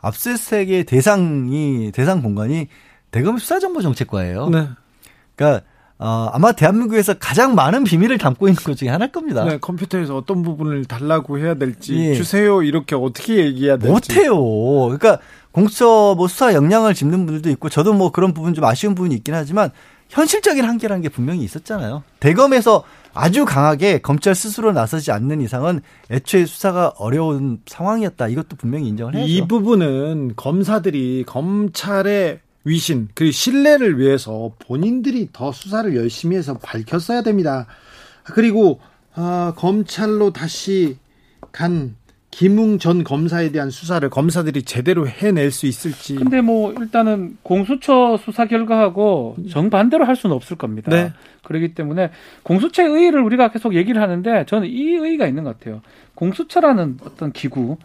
압수수색의 대상이 대상 공간이 대검 수사정보정책과예요. 네. 그러니까 어, 아마 대한민국에서 가장 많은 비밀을 담고 있는 것 중에 하나일 겁니다. 네, 컴퓨터에서 어떤 부분을 달라고 해야 될지 예. 주세요 이렇게 어떻게 얘기해야 될지 못해요. 그러니까 공수처 뭐 수사 역량을 짚는 분들도 있고 저도 뭐 그런 부분 좀 아쉬운 부분이 있긴 하지만 현실적인 한계라는 게 분명히 있었잖아요. 대검에서 아주 강하게 검찰 스스로 나서지 않는 이상은 애초에 수사가 어려운 상황이었다. 이것도 분명히 인정을 해야죠. 이 부분은 검사들이 검찰의 위신 그리고 신뢰를 위해서 본인들이 더 수사를 열심히 해서 밝혔어야 됩니다. 그리고 어, 검찰로 다시 간 김웅 전 검사에 대한 수사를 검사들이 제대로 해낼 수 있을지. 근데 뭐 일단은 공수처 수사 결과하고 정반대로 할 수는 없을 겁니다. 네. 그렇기 때문에 공수처의 의의를 우리가 계속 얘기를 하는데 저는 이 의의가 있는 것 같아요. 공수처라는 어떤 기구,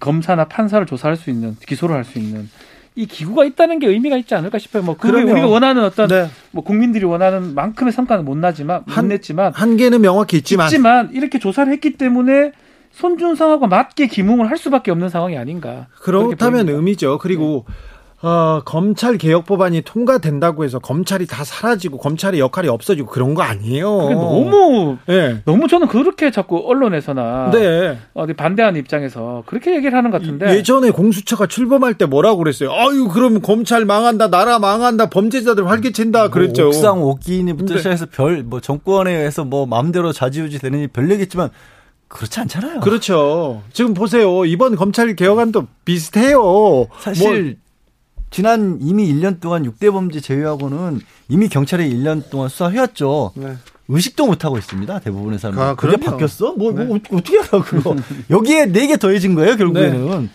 검사나 판사를 조사할 수 있는, 기소를 할 수 있는 이 기구가 있다는 게 의미가 있지 않을까 싶어요. 뭐 그게 우리가 원하는 어떤 네. 뭐 국민들이 원하는 만큼의 성과는 못 나지만 못 한, 냈지만 한계는 명확히 있지만 있지만 이렇게 조사를 했기 때문에 손준성하고 맞게 기능을 할 수밖에 없는 상황이 아닌가. 그렇다면 의미죠. 그리고 네. 어, 검찰 개혁 법안이 통과된다고 해서 검찰이 다 사라지고 검찰의 역할이 없어지고 그런 거 아니에요. 그게 너무 네. 너무 저는 그렇게 자꾸 언론에서나 네. 어디 반대하는 입장에서 그렇게 얘기를 하는 것 같은데 예전에 공수처가 출범할 때 뭐라고 그랬어요? 아유 그럼 검찰 망한다, 나라 망한다, 범죄자들 활개친다 뭐 그랬죠. 뭐 옥상 옥기인부터 시작해서 별 뭐 정권에 의해서 뭐 마음대로 자지우지 되느니 별 얘기겠지만 그렇지 않잖아요. 그렇죠. 지금 보세요. 이번 검찰 개혁안도 비슷해요. 사실 뭐 지난 이미 1년 동안 6대 범죄 제외하고는 이미 경찰에 1년 동안 수사해왔죠. 네. 의식도 못 하고 있습니다. 대부분의 사람들. 아, 그게 바뀌었어? 뭐, 뭐 네. 뭐 어떻게 하라 그거. 여기에 네 개 더해진 거예요, 결국에는.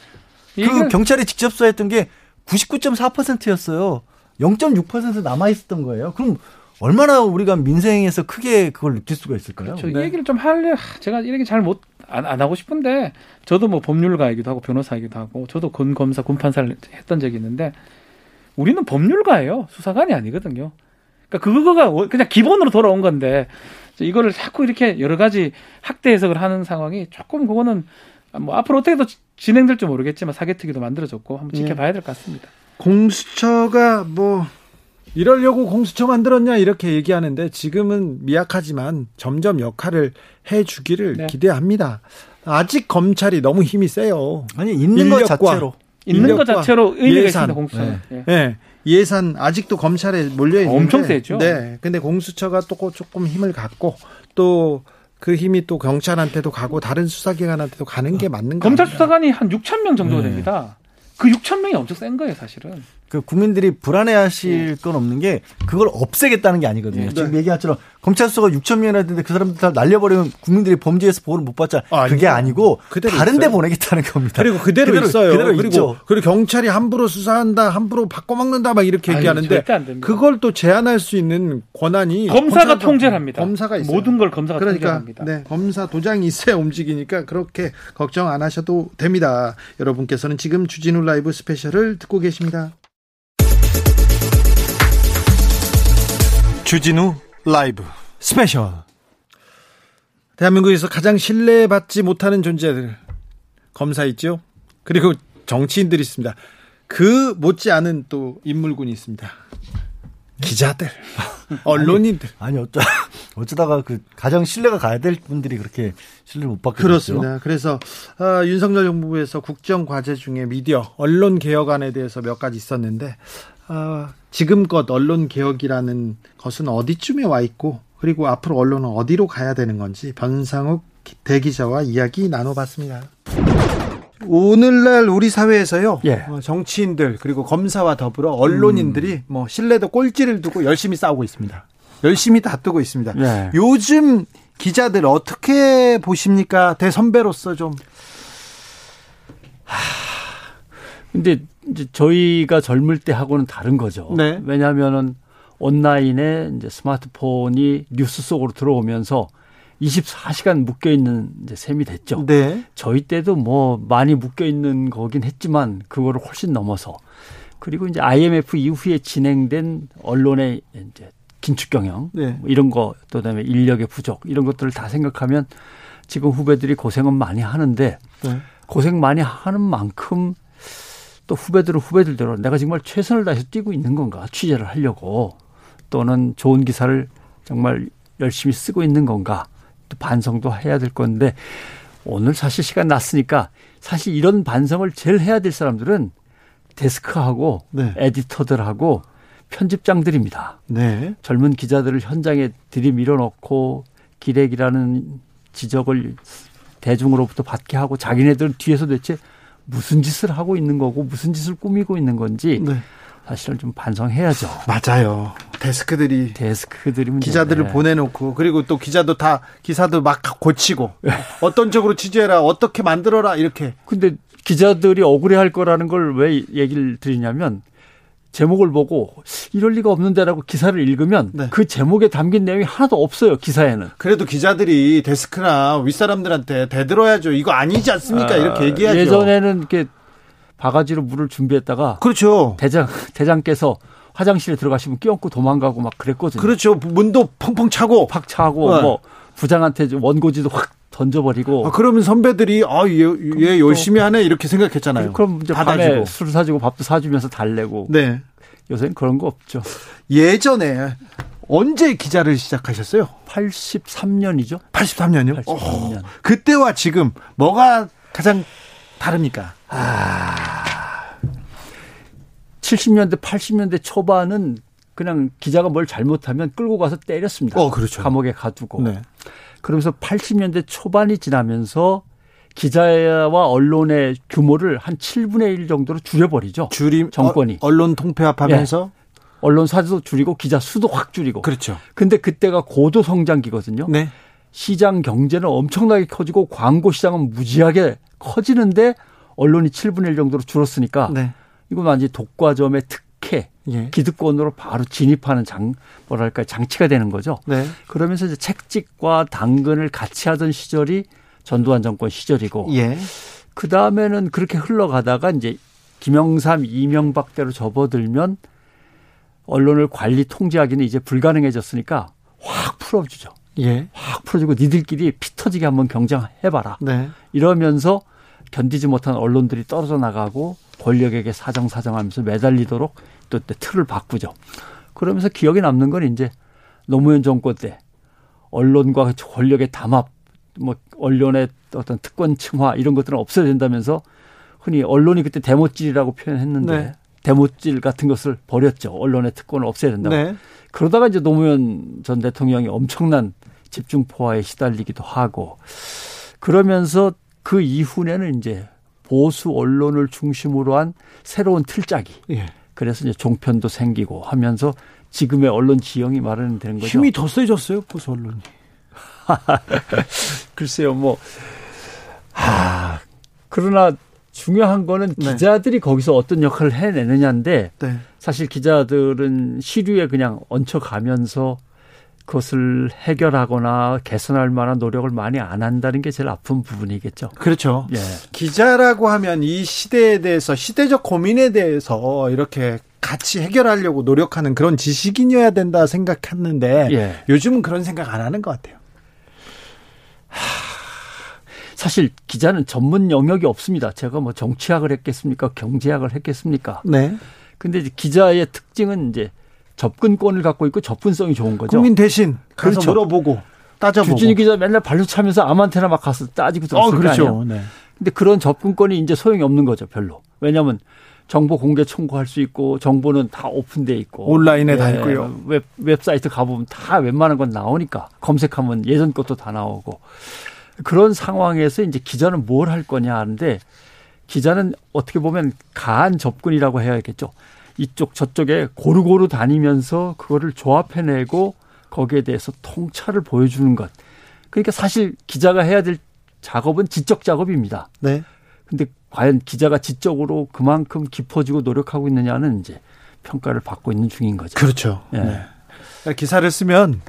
네. 그 경찰이 직접 수사했던 게 99.4%였어요. 0.6% 남아 있었던 거예요. 그럼 얼마나 우리가 민생에서 크게 그걸 느낄 수가 있을까요? 그렇죠. 네. 이 얘기를 좀 할래 제가 이 얘기 잘못 안 안 하고 싶은데 저도 뭐 법률가이기도 하고 변호사이기도 하고 저도 군 검사 군 판사를 했던 적이 있는데 우리는 법률가예요. 수사관이 아니거든요. 그러니까 그거가 그냥 기본으로 돌아온 건데 이거를 자꾸 이렇게 여러 가지 학대 해석을 하는 상황이 조금 그거는 뭐 앞으로 어떻게 더 진행될지 모르겠지만 사개특위도 만들어졌고 한번 지켜봐야 될 것 같습니다. 공수처가 뭐 이러려고 공수처 만들었냐 이렇게 얘기하는데 지금은 미약하지만 점점 역할을 해 주기를 네. 기대합니다. 아직 검찰이 너무 힘이 세요. 아니 있는 것 자체로 있는 것 자체로 의미가 예산. 있습니다. 공수처. 네. 네. 네. 예산 아직도 검찰에 몰려 있는데 엄청 세죠. 네. 근데 공수처가 또 조금 힘을 갖고 또 그 힘이 또 경찰한테도 가고 다른 수사기관한테도 가는 게 맞는 거예요. 검찰 수사관이 한 6천 명 정도 네. 됩니다. 그 6천 명이 엄청 센 거예요, 사실은. 그 국민들이 불안해하실 네. 건 없는 게 그걸 없애겠다는 게 아니거든요. 네. 지금 얘기한 것처럼 검찰 수가 6천 명이나 되는데 그 사람들 다 날려버리면 국민들이 범죄에서 보호를 못 받자. 아, 그게 아니고 다른 데 보내겠다는 겁니다. 그리고 그대로, 그대로 있어요. 그대로 그리고 있죠. 그리고 경찰이 함부로 수사한다, 함부로 바꿔먹는다 막 이렇게 얘기하는데 그걸 또 제한할 수 있는 권한이 검사가 통제를 합니다. 검사가 있어요. 모든 걸 검사가 그러니까, 통제합니다. 네, 검사 도장이 있어야 움직이니까 그렇게 걱정 안 하셔도 됩니다. 여러분께서는 지금 주진우 라이브 스페셜을 듣고 계십니다. 주진우 라이브. 스페셜. 대한민국에서 가장 신뢰받지 못하는 존재들. 검사 있죠? 그리고 정치인들이 있습니다. 그 못지않은 또 인물군이 있습니다. 기자들. 언론인들. 아니, 아니 어쩌 어쩌다가 그 가장 신뢰가 가야 될 분들이 그렇게 신뢰를 못 받게 그렇습니다. 됐죠? 그래서 어, 윤석열 정부에서 국정 과제 중에 미디어 언론 개혁안에 대해서 몇 가지 있었는데 어, 지금껏 언론 개혁이라는 것은 어디쯤에 와 있고 그리고 앞으로 언론은 어디로 가야 되는 건지 변상욱 대기자와 이야기 나눠봤습니다. 오늘날 우리 사회에서요 예. 어, 정치인들 그리고 검사와 더불어 언론인들이 음. 뭐 신뢰도 꼴찌를 두고 열심히 싸우고 있습니다. 열심히 다투고 있습니다. 예. 요즘 기자들 어떻게 보십니까? 대선배로서 좀. 하... 근데 이제 저희가 젊을 때 하고는 다른 거죠. 네. 왜냐하면은 온라인에 이제 스마트폰이 뉴스 속으로 들어오면서 24시간 묶여 있는 이제 셈이 됐죠. 네. 저희 때도 뭐 많이 묶여 있는 거긴 했지만 그거를 훨씬 넘어서 그리고 이제 IMF 이후에 진행된 언론의 이제 긴축 경영 네. 뭐 이런 거또 그다음에 인력의 부족 이런 것들을 다 생각하면 지금 후배들이 고생은 많이 하는데 네. 고생 많이 하는 만큼 또 후배들은 후배들대로 내가 정말 최선을 다해서 뛰고 있는 건가 취재를 하려고 또는 좋은 기사를 정말 열심히 쓰고 있는 건가 또 반성도 해야 될 건데 오늘 사실 시간 났으니까 사실 이런 반성을 제일 해야 될 사람들은 데스크하고 네. 에디터들하고 편집장들입니다. 네. 젊은 기자들을 현장에 들이밀어 넣고 기레기라는 지적을 대중으로부터 받게 하고 자기네들 뒤에서 대체 무슨 짓을 하고 있는 거고 무슨 짓을 꾸미고 있는 건지 네. 사실은 좀 반성해야죠. 맞아요. 데스크들이 데스크들이 기자들을 네. 보내놓고 그리고 또 기자도 다 기사도 막 고치고 어떤 쪽으로 취재해라 어떻게 만들어라 이렇게. 근데 기자들이 억울해할 거라는 걸 왜 얘기를 드리냐면 제목을 보고 이럴 리가 없는데라고 기사를 읽으면 네. 그 제목에 담긴 내용이 하나도 없어요 기사에는. 그래도 기자들이 데스크나 윗사람들한테 대들어야죠. 이거 아니지 않습니까? 아, 이렇게 얘기하죠. 예전에는 이렇게 바가지로 물을 준비했다가 그렇죠. 대장 대장께서 화장실에 들어가시면 끼얹고 도망가고 막 그랬거든요. 그렇죠. 문도 펑펑 차고 팍 차고 네. 뭐 부장한테 원고지도 확 던져버리고. 아, 그러면 선배들이 아, 얘, 얘 열심히 하네 이렇게 생각했잖아요. 그럼 이제 밤에 술을 사주고 밥도 사주면서 달래고. 네. 요새는 그런 거 없죠. 예전에 언제 기자를 시작하셨어요? 83년이죠. 83년이요? 83년. 오, 그때와 지금 뭐가 가장 다릅니까? 아. 70년대, 80년대 초반은 그냥 기자가 뭘 잘못하면 끌고 가서 때렸습니다. 어, 그렇죠. 감옥에 가두고. 네. 그러면서 80년대 초반이 지나면서 기자와 언론의 규모를 한 7분의 1 정도로 줄여버리죠. 줄임 정권이 어, 언론 통폐합하면서 예. 언론 사도 줄이고 기자 수도 확 줄이고. 그렇죠. 근데 그때가 고도 성장기거든요. 네. 시장 경제는 엄청나게 커지고 광고 시장은 무지하게 커지는데 언론이 7분의 1 정도로 줄었으니까 네. 이건 완전히 독과점의 특혜, 예. 기득권으로 바로 진입하는 장 뭐랄까 장치가 되는 거죠. 네. 그러면서 이제 책찍과 당근을 같이 하던 시절이 전두환 정권 시절이고 예. 그 다음에는 그렇게 흘러가다가 이제 김영삼, 이명박 대로 접어들면 언론을 관리 통제하기는 이제 불가능해졌으니까 확 풀어주죠. 예. 확 풀어주고 니들끼리 피 터지게 한번 경쟁해봐라. 네. 이러면서 견디지 못한 언론들이 떨어져 나가고 권력에게 사정사정하면서 매달리도록 또 틀을 바꾸죠. 그러면서 기억에 남는 건 이제 노무현 정권 때 언론과 권력의 담합, 뭐 언론의 어떤 특권 층화 이런 것들은 없어야 된다면서 흔히 언론이 그때 대못질이라고 표현했는데 네. 대못질 같은 것을 버렸죠. 언론의 특권을 없애야 된다고. 네. 그러다가 이제 노무현 전 대통령이 엄청난 집중포화에 시달리기도 하고 그러면서 그 이후에는 이제 보수 언론을 중심으로 한 새로운 틀짜기. 예. 그래서 이제 종편도 생기고 하면서 지금의 언론 지형이 마련되는 거죠. 힘이 더 세졌어요, 보수 언론이. 글쎄요, 뭐, 아, 그러나 중요한 거는 네. 기자들이 거기서 어떤 역할을 해내느냐인데 네. 사실 기자들은 시류에 그냥 얹혀가면서 그것을 해결하거나 개선할 만한 노력을 많이 안 한다는 게 제일 아픈 부분이겠죠. 그렇죠. 예. 기자라고 하면 이 시대에 대해서 시대적 고민에 대해서 이렇게 같이 해결하려고 노력하는 그런 지식인이어야 된다 생각했는데 예. 요즘은 그런 생각 안 하는 것 같아요. 사실 기자는 전문 영역이 없습니다. 제가 뭐 정치학을 했겠습니까? 경제학을 했겠습니까? 네. 근데 기자의 특징은 이제 접근권을 갖고 있고 접근성이 좋은 거죠. 국민 대신 가서 그렇죠. 물어보고 따져보고. 주진우 기자 맨날 발로 차면서 아무한테나 막 가서 따지고 들었을 어, 거 그렇죠. 네. 근데 그런 접근권이 이제 소용이 없는 거죠, 별로. 왜냐하면 정보 공개 청구할 수 있고 정보는 다 오픈돼 있고 온라인에 다 있고요. 웹 웹사이트 가보면 다 웬만한 건 나오니까 검색하면 예전 것도 다 나오고 그런 상황에서 이제 기자는 뭘 할 거냐 하는데 기자는 어떻게 보면 가한 접근이라고 해야겠죠. 이쪽 저쪽에 고루고루 다니면서 그거를 조합해내고 거기에 대해서 통찰을 보여주는 것. 그러니까 사실 기자가 해야 될 작업은 지적 작업입니다. 네. 근데 과연 기자가 지적으로 그만큼 깊어지고 노력하고 있느냐는 이제 평가를 받고 있는 중인 거죠. 그렇죠. 예. 네. 기사를 쓰면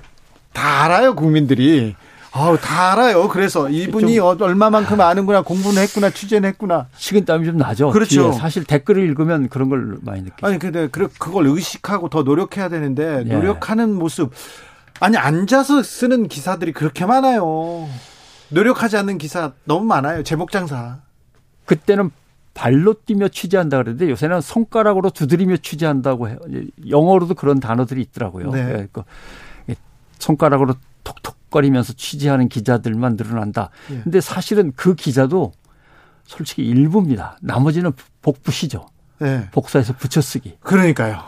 다 알아요, 국민들이. 아우, 다 알아요. 그래서 이분이 어, 얼마만큼 아는구나, 공부는 했구나, 취재는 했구나. 식은땀이 좀 나죠. 그렇죠. 뒤에 사실 댓글을 읽으면 그런 걸 많이 느끼죠. 아니, 근데 그- 그걸 의식하고 더 노력해야 되는데, 예. 노력하는 모습. 아니, 앉아서 쓰는 기사들이 그렇게 많아요. 노력하지 않는 기사 너무 많아요. 제목 장사. 그때는 발로 뛰며 취재한다 그랬는데 요새는 손가락으로 두드리며 취재한다고 해요. 영어로도 그런 단어들이 있더라고요. 네. 예, 그 손가락으로 톡톡거리면서 취재하는 기자들만 늘어난다. 예. 근데 사실은 그 기자도 솔직히 일부입니다. 나머지는 복부시죠. 네. 복사해서 붙여쓰기. 그러니까요.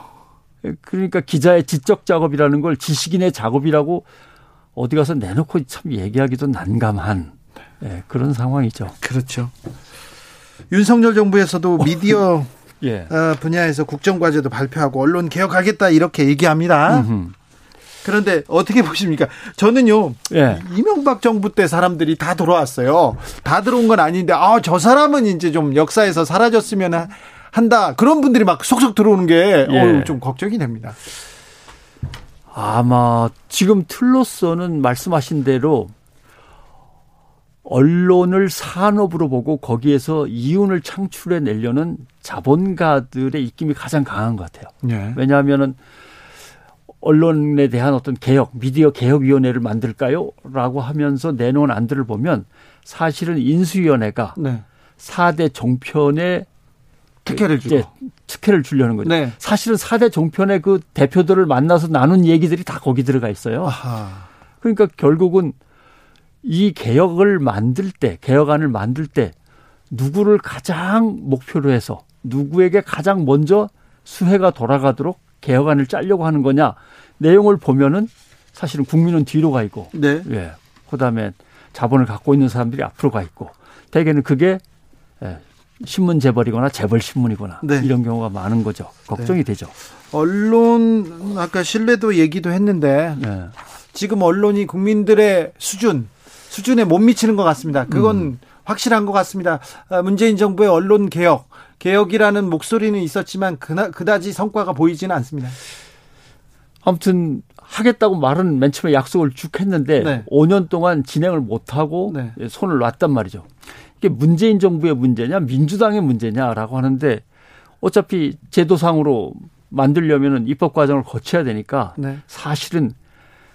그러니까 기자의 지적 작업이라는 걸 지식인의 작업이라고 어디 가서 내놓고 참 얘기하기도 난감한 예, 그런 상황이죠. 그렇죠. 윤석열 정부에서도 미디어 예. 어, 분야에서 국정과제도 발표하고 언론 개혁하겠다 이렇게 얘기합니다. 음흠. 그런데 어떻게 보십니까? 저는요 예. 이명박 정부 때 사람들이 다 돌아왔어요. 다 들어온 건 아닌데 아 저 사람은 이제 좀 역사에서 사라졌으면 하- 한다 그런 분들이 막 속속 들어오는 게 예. 걱정이 됩니다. 아마 지금 틀로서는 말씀하신 대로 언론을 산업으로 보고 거기에서 이윤을 창출해 내려는 자본가들의 입김이 가장 강한 것 같아요. 예. 왜냐하면은 언론에 대한 어떤 개혁, 미디어 개혁위원회를 만들까요? 라고 하면서 내놓은 안들을 보면 사실은 인수위원회가 네. 4대 종편에 특혜를 주고. 이제 특혜를 주려는 거죠. 네. 사실은 4대 종편의 그 대표들을 만나서 나눈 얘기들이 다 거기 들어가 있어요. 아하. 그러니까 결국은 이 개혁을 만들 때, 개혁안을 만들 때 누구를 가장 목표로 해서 누구에게 가장 먼저 수혜가 돌아가도록 개혁안을 짜려고 하는 거냐 내용을 보면은 사실은 국민은 뒤로 가 있고, 네. 예, 그다음에 자본을 갖고 있는 사람들이 앞으로 가 있고, 대개는 그게 예, 신문 재벌이거나 재벌 신문이거나 네. 이런 경우가 많은 거죠. 걱정이 네. 되죠. 언론 아까 신뢰도 얘기도 했는데 네. 지금 언론이 국민들의 수준 수준에 못 미치는 것 같습니다. 그건 음. 확실한 것 같습니다. 아, 문재인 정부의 언론 개혁 개혁이라는 목소리는 있었지만 그나, 그다지 성과가 보이지는 않습니다. 아무튼 하겠다고 말은 맨 처음에 약속을 쭉 했는데 네. 5년 동안 진행을 못 하고 네. 손을 놨단 말이죠. 이게 문재인 정부의 문제냐 민주당의 문제냐라고 하는데 어차피 제도상으로 만들려면은 입법 과정을 거쳐야 되니까 네. 사실은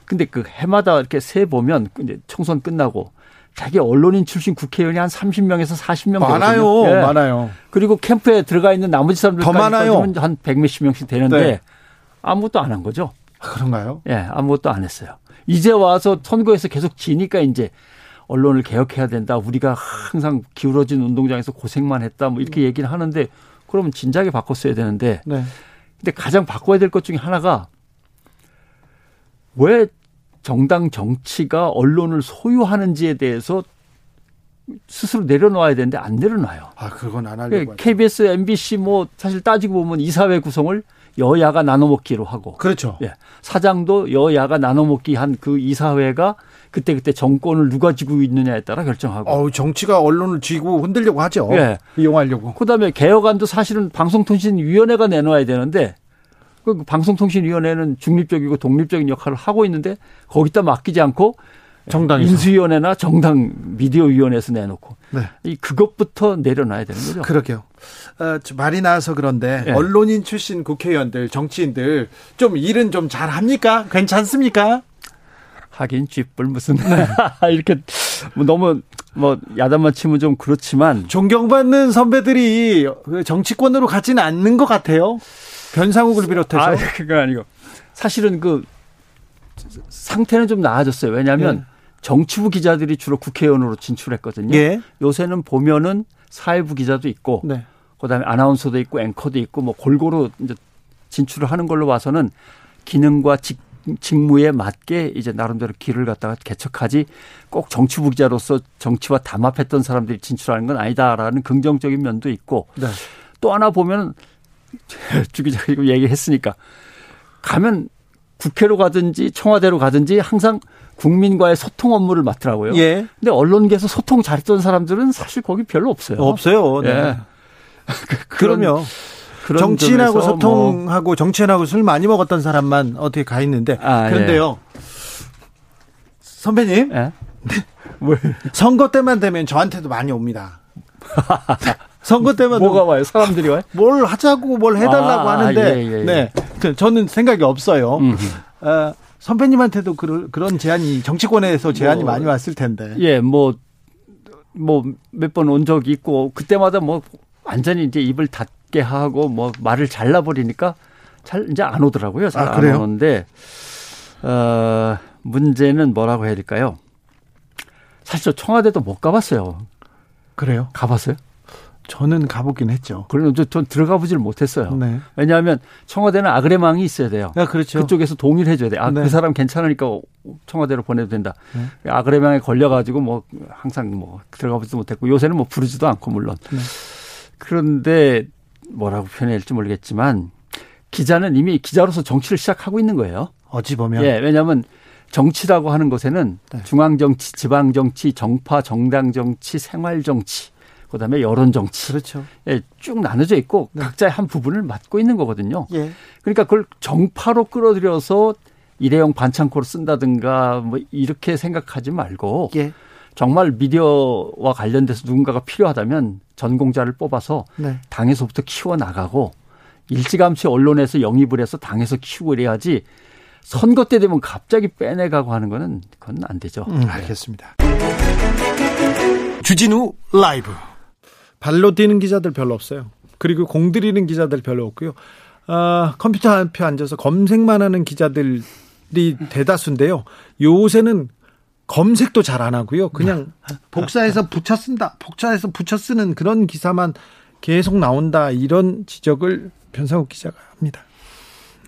근데 그 해마다 이렇게 세 보면 이제 총선 끝나고 자기 언론인 출신 국회의원이 한 30명에서 40명 많아요. 예. 많아요. 그리고 캠프에 들어가 있는 나머지 사람들까지 더 많아요. 한 100몇십 명씩 되는데 네. 아무것도 안 한 거죠. 아, 그런가요? 예, 아무것도 안 했어요. 이제 와서 선거에서 계속 지니까 이제 언론을 개혁해야 된다. 우리가 항상 기울어진 운동장에서 고생만 했다. 뭐 이렇게 얘기를 하는데 그러면 진작에 바꿨어야 되는데. 네. 근데 가장 바꿔야 될 것 중에 하나가 왜 정당 정치가 언론을 소유하는지에 대해서 스스로 내려놓아야 되는데 안 내려놔요. 아, 그건 안 하려고. KBS, MBC 뭐 사실 따지고 보면 이사회 구성을 여야가 나눠먹기로 하고. 그렇죠. 예. 사장도 여야가 나눠먹기 한 그 이사회가 그때그때 정권을 누가 쥐고 있느냐에 따라 결정하고. 어 정치가 언론을 쥐고 흔들려고 하죠. 예. 이용하려고. 그 다음에 개혁안도 사실은 방송통신위원회가 내놓아야 되는데 그 방송통신위원회는 중립적이고 독립적인 역할을 하고 있는데 거기다 맡기지 않고 정당 인수위원회나 정당 미디어위원회에서 내놓고 네. 이 그것부터 내려놔야 되는 거죠. 그러게요. 어, 말이 나와서 그런데 네. 언론인 출신 국회의원들, 정치인들 좀 일은 좀 잘합니까? 괜찮습니까? 하긴 쥐뿔 무슨 네. 이렇게 뭐 너무 뭐 야단만 치면 좀 그렇지만 존경받는 선배들이 그 정치권으로 가지는 않는 것 같아요. 변상욱을 비롯해서 아, 그거 아니고 사실은 그 상태는 좀 나아졌어요. 왜냐하면 네. 정치부 기자들이 주로 국회의원으로 진출했거든요. 예. 요새는 보면은 사회부 기자도 있고 네. 그다음에 아나운서도 있고 앵커도 있고 뭐 골고루 이제 진출을 하는 걸로 봐서는 기능과 직, 직무에 맞게 이제 나름대로 길을 갖다가 개척하지 꼭 정치부 기자로서 정치와 담합했던 사람들이 진출하는 건 아니다라는 긍정적인 면도 있고 네. 또 하나 보면 주 기자가 이거 얘기했으니까 가면 국회로 가든지 청와대로 가든지 항상 국민과의 소통 업무를 맡더라고요. 예. 근데 언론계에서 소통 잘했던 사람들은 사실 거기 별로 없어요. 없어요. 네. 예. 그럼요. 정치인하고 뭐 소통하고 뭐. 정치인하고 술 많이 먹었던 사람만 어떻게 가 있는데 아, 예. 그런데요. 예. 선배님. 예? 선거 때만 되면 저한테도 많이 옵니다. 선거 때만 뭐가 와요? 사람들이 와요? 뭘 하자고 뭘 해달라고 아, 하는데 예, 예, 예. 네 저는 생각이 없어요. 어, 선배님한테도 그런 그런 제안이 정치권에서 제안이 뭐, 많이 왔을 텐데. 예, 뭐 뭐 몇 번 온 적이 있고 그때마다 뭐 완전히 이제 입을 닫게 하고 뭐 말을 잘라버리니까 잘 이제 안 오더라고요. 잘안 아, 오는데 어, 문제는 뭐라고 해야 될까요? 사실 저 청와대도 못 가봤어요. 그래요? 가봤어요? 저는 가보긴 했죠. 그러면 전 들어가 보지를 못했어요. 네. 왜냐하면 청와대는 아그레망이 있어야 돼요. 아, 그렇죠. 그쪽에서 동의를 해줘야 돼. 아, 네. 그 사람 괜찮으니까 청와대로 보내도 된다. 네. 아그레망에 걸려가지고 뭐 항상 뭐 들어가 보지도 못했고 요새는 뭐 부르지도 않고 물론. 네. 그런데 뭐라고 표현해야 할지 모르겠지만 기자는 이미 기자로서 정치를 시작하고 있는 거예요. 어찌 보면. 예, 왜냐하면 정치라고 하는 것에는 네. 중앙 정치, 지방 정치, 정파, 정당 정치, 생활 정치 그다음에 여론 정치. 그렇죠. 예, 쭉 나눠져 있고 네. 각자의 한 부분을 맡고 있는 거거든요. 예. 그러니까 그걸 정파로 끌어들여서 일회용 반창고로 쓴다든가 뭐 이렇게 생각하지 말고 예. 정말 미디어와 관련돼서 누군가가 필요하다면 전공자를 뽑아서 네. 당에서부터 키워 나가고 일찌감치 언론에서 영입을 해서 당에서 키우고 이래야지 선거 때 되면 갑자기 빼내가고 하는 거는 그건 안 되죠. 음, 알겠습니다. 주진우 라이브. 발로 뛰는 기자들 별로 없어요. 그리고 공들이는 기자들 별로 없고요. 아, 컴퓨터 앞에 앉아서 검색만 하는 기자들이 대다수인데요. 요새는 검색도 잘 안 하고요. 그냥 복사해서 붙여 쓴다. 복사해서 붙여 쓰는 그런 기사만 계속 나온다. 이런 지적을 변상욱 기자가 합니다.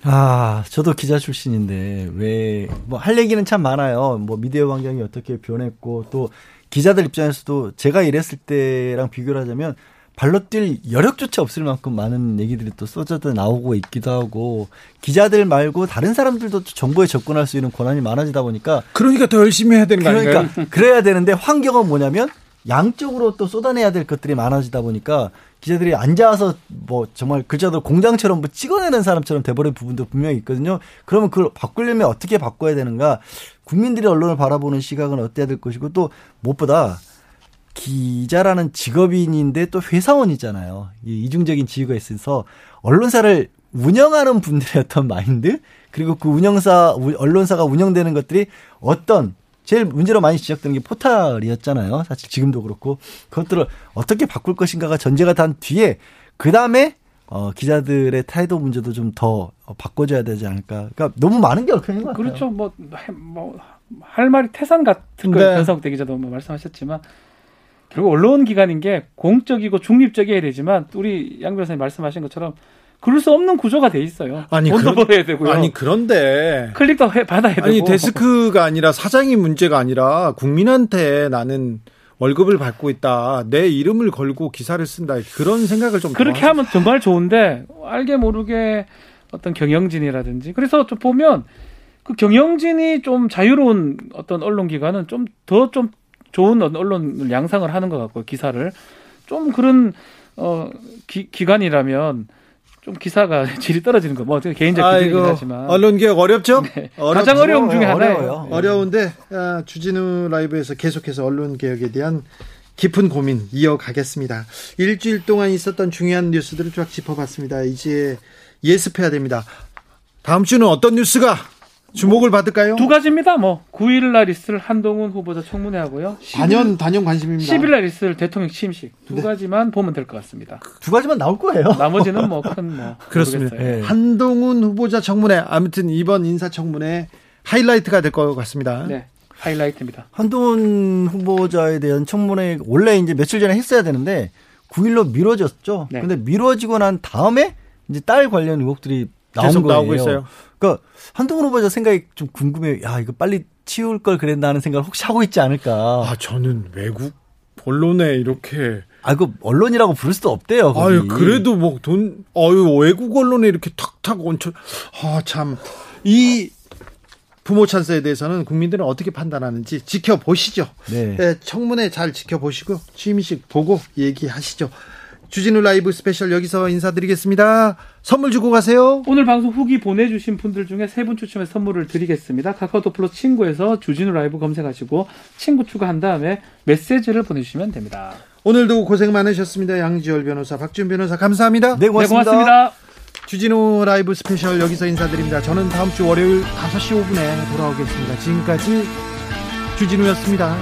아, 저도 기자 출신인데 왜 뭐 할 얘기는 참 많아요. 뭐 미디어 환경이 어떻게 변했고 또 기자들 입장에서도 제가 일했을 때랑 비교를 하자면 발로 뛸 여력조차 없을 만큼 많은 얘기들이 또 쏟아져 나오고 있기도 하고 기자들 말고 다른 사람들도 정보에 접근할 수 있는 권한이 많아지다 보니까 그러니까 더 열심히 해야 되는 거 아닌가요? 그러니까 그래야 되는데 환경은 뭐냐면 양쪽으로 또 쏟아내야 될 것들이 많아지다 보니까 기자들이 앉아서 뭐 정말 글자도 공장처럼 뭐 찍어내는 사람처럼 돼버린 부분도 분명히 있거든요. 그러면 그걸 바꾸려면 어떻게 바꿔야 되는가? 국민들이 언론을 바라보는 시각은 어때야 될 것이고 또 무엇보다 기자라는 직업인인데 또 회사원이잖아요. 이 이중적인 지위가 있어서 언론사를 운영하는 분들의 어떤 마인드 그리고 그 운영사 언론사가 운영되는 것들이 어떤 제일 문제로 많이 지적되는 게 포탈이었잖아요. 사실 지금도 그렇고 그것들을 어떻게 바꿀 것인가가 전제가 단 뒤에 그 다음에 어, 기자들의態도 문제도 좀 더 바꿔줘야 되지 않을까. 그러니까 너무 많은 게 얽혀 있는 것 같아요. 그렇죠. 뭐, 뭐, 할 말이 태산 같은 걸 네. 변성대 기자도 뭐 말씀하셨지만 결국 언론 기관인 게 공적이고 중립적이어야 되지만 우리 양 변호사님 말씀하신 것처럼 그럴 수 없는 구조가 돼 있어요. 아니 돈도 그런, 벌어야 되고요. 아니 그런데 클릭도 해, 받아야 되고. 아니 데스크가 아니라 사장이 문제가 아니라 국민한테 나는 월급을 받고 있다. 내 이름을 걸고 기사를 쓴다. 그런 생각을 좀 그렇게 하면 정말 좋은데 알게 모르게 어떤 경영진이라든지 그래서 좀 보면 그 경영진이 좀 자유로운 어떤 언론 기관은 좀 더좀 좀 좋은 언론을 양상을 하는 것 같고 기사를 좀 그런 어 기, 기관이라면 좀 기사가 질이 떨어지는 거. 뭐 개인적 기준이긴 하지만 언론 개혁 어렵죠? 네. 가장 어려움 중에 하나예요. 어려워요. 네. 어려운데 아, 주진우 라이브에서 계속해서 언론 개혁에 대한 깊은 고민 이어가겠습니다. 일주일 동안 있었던 중요한 뉴스들을 쫙 짚어봤습니다. 이제 예습해야 됩니다. 다음 주는 어떤 뉴스가 주목을 받을까요? 두 가지입니다. 뭐 9일 날 있을 한동훈 후보자 청문회 하고요. 단연 단연 관심입니다. 10일 날 있을 대통령 취임식 두 네. 가지만 보면 될 것 같습니다. 두 가지만 나올 거예요. 나머지는 뭐 큰뭐 뭐 그렇습니다. 네. 한동훈 후보자 청문회 아무튼 이번 인사 청문회 하이라이트가 될 것 같습니다. 네. 하이라이트입니다. 한동훈 후보자에 대한 청문회 원래 이제 며칠 전에 했어야 되는데 9일로 미뤄졌죠. 네. 근데 미뤄지고 난 다음에 이제 딸 관련 의혹들이 나온 거예요. 나오고 있어요. 그러니까 한동훈 후보자 생각이 좀 궁금해요. 야, 이거 빨리 치울 걸 그랬나 하는 생각을 혹시 하고 있지 않을까. 아, 저는 외국 언론에 이렇게 아, 그 언론이라고 부를 수도 없대요. 거기. 아유, 그래도 뭐 돈, 아유, 외국 언론에 이렇게 탁탁 얹혀, 아, 참. 이 부모 찬스에 대해서는 국민들은 어떻게 판단하는지 지켜보시죠. 네. 네 청문회 잘 지켜보시고, 취임식 보고 얘기하시죠. 주진우 라이브 스페셜 여기서 인사드리겠습니다. 선물 주고 가세요. 오늘 방송 후기 보내주신 분들 중에 세 분 추첨해 선물을 드리겠습니다. 카카오톡 플러스 친구에서 주진우 라이브 검색하시고 친구 추가한 다음에 메시지를 보내주시면 됩니다. 오늘도 고생 많으셨습니다. 양지열 변호사, 박지훈 변호사 감사합니다. 네, 고맙습니다. 네, 고맙습니다. 주진우 라이브 스페셜 여기서 인사드립니다. 저는 다음 주 월요일 5시 5분에 돌아오겠습니다. 지금까지 주진우였습니다.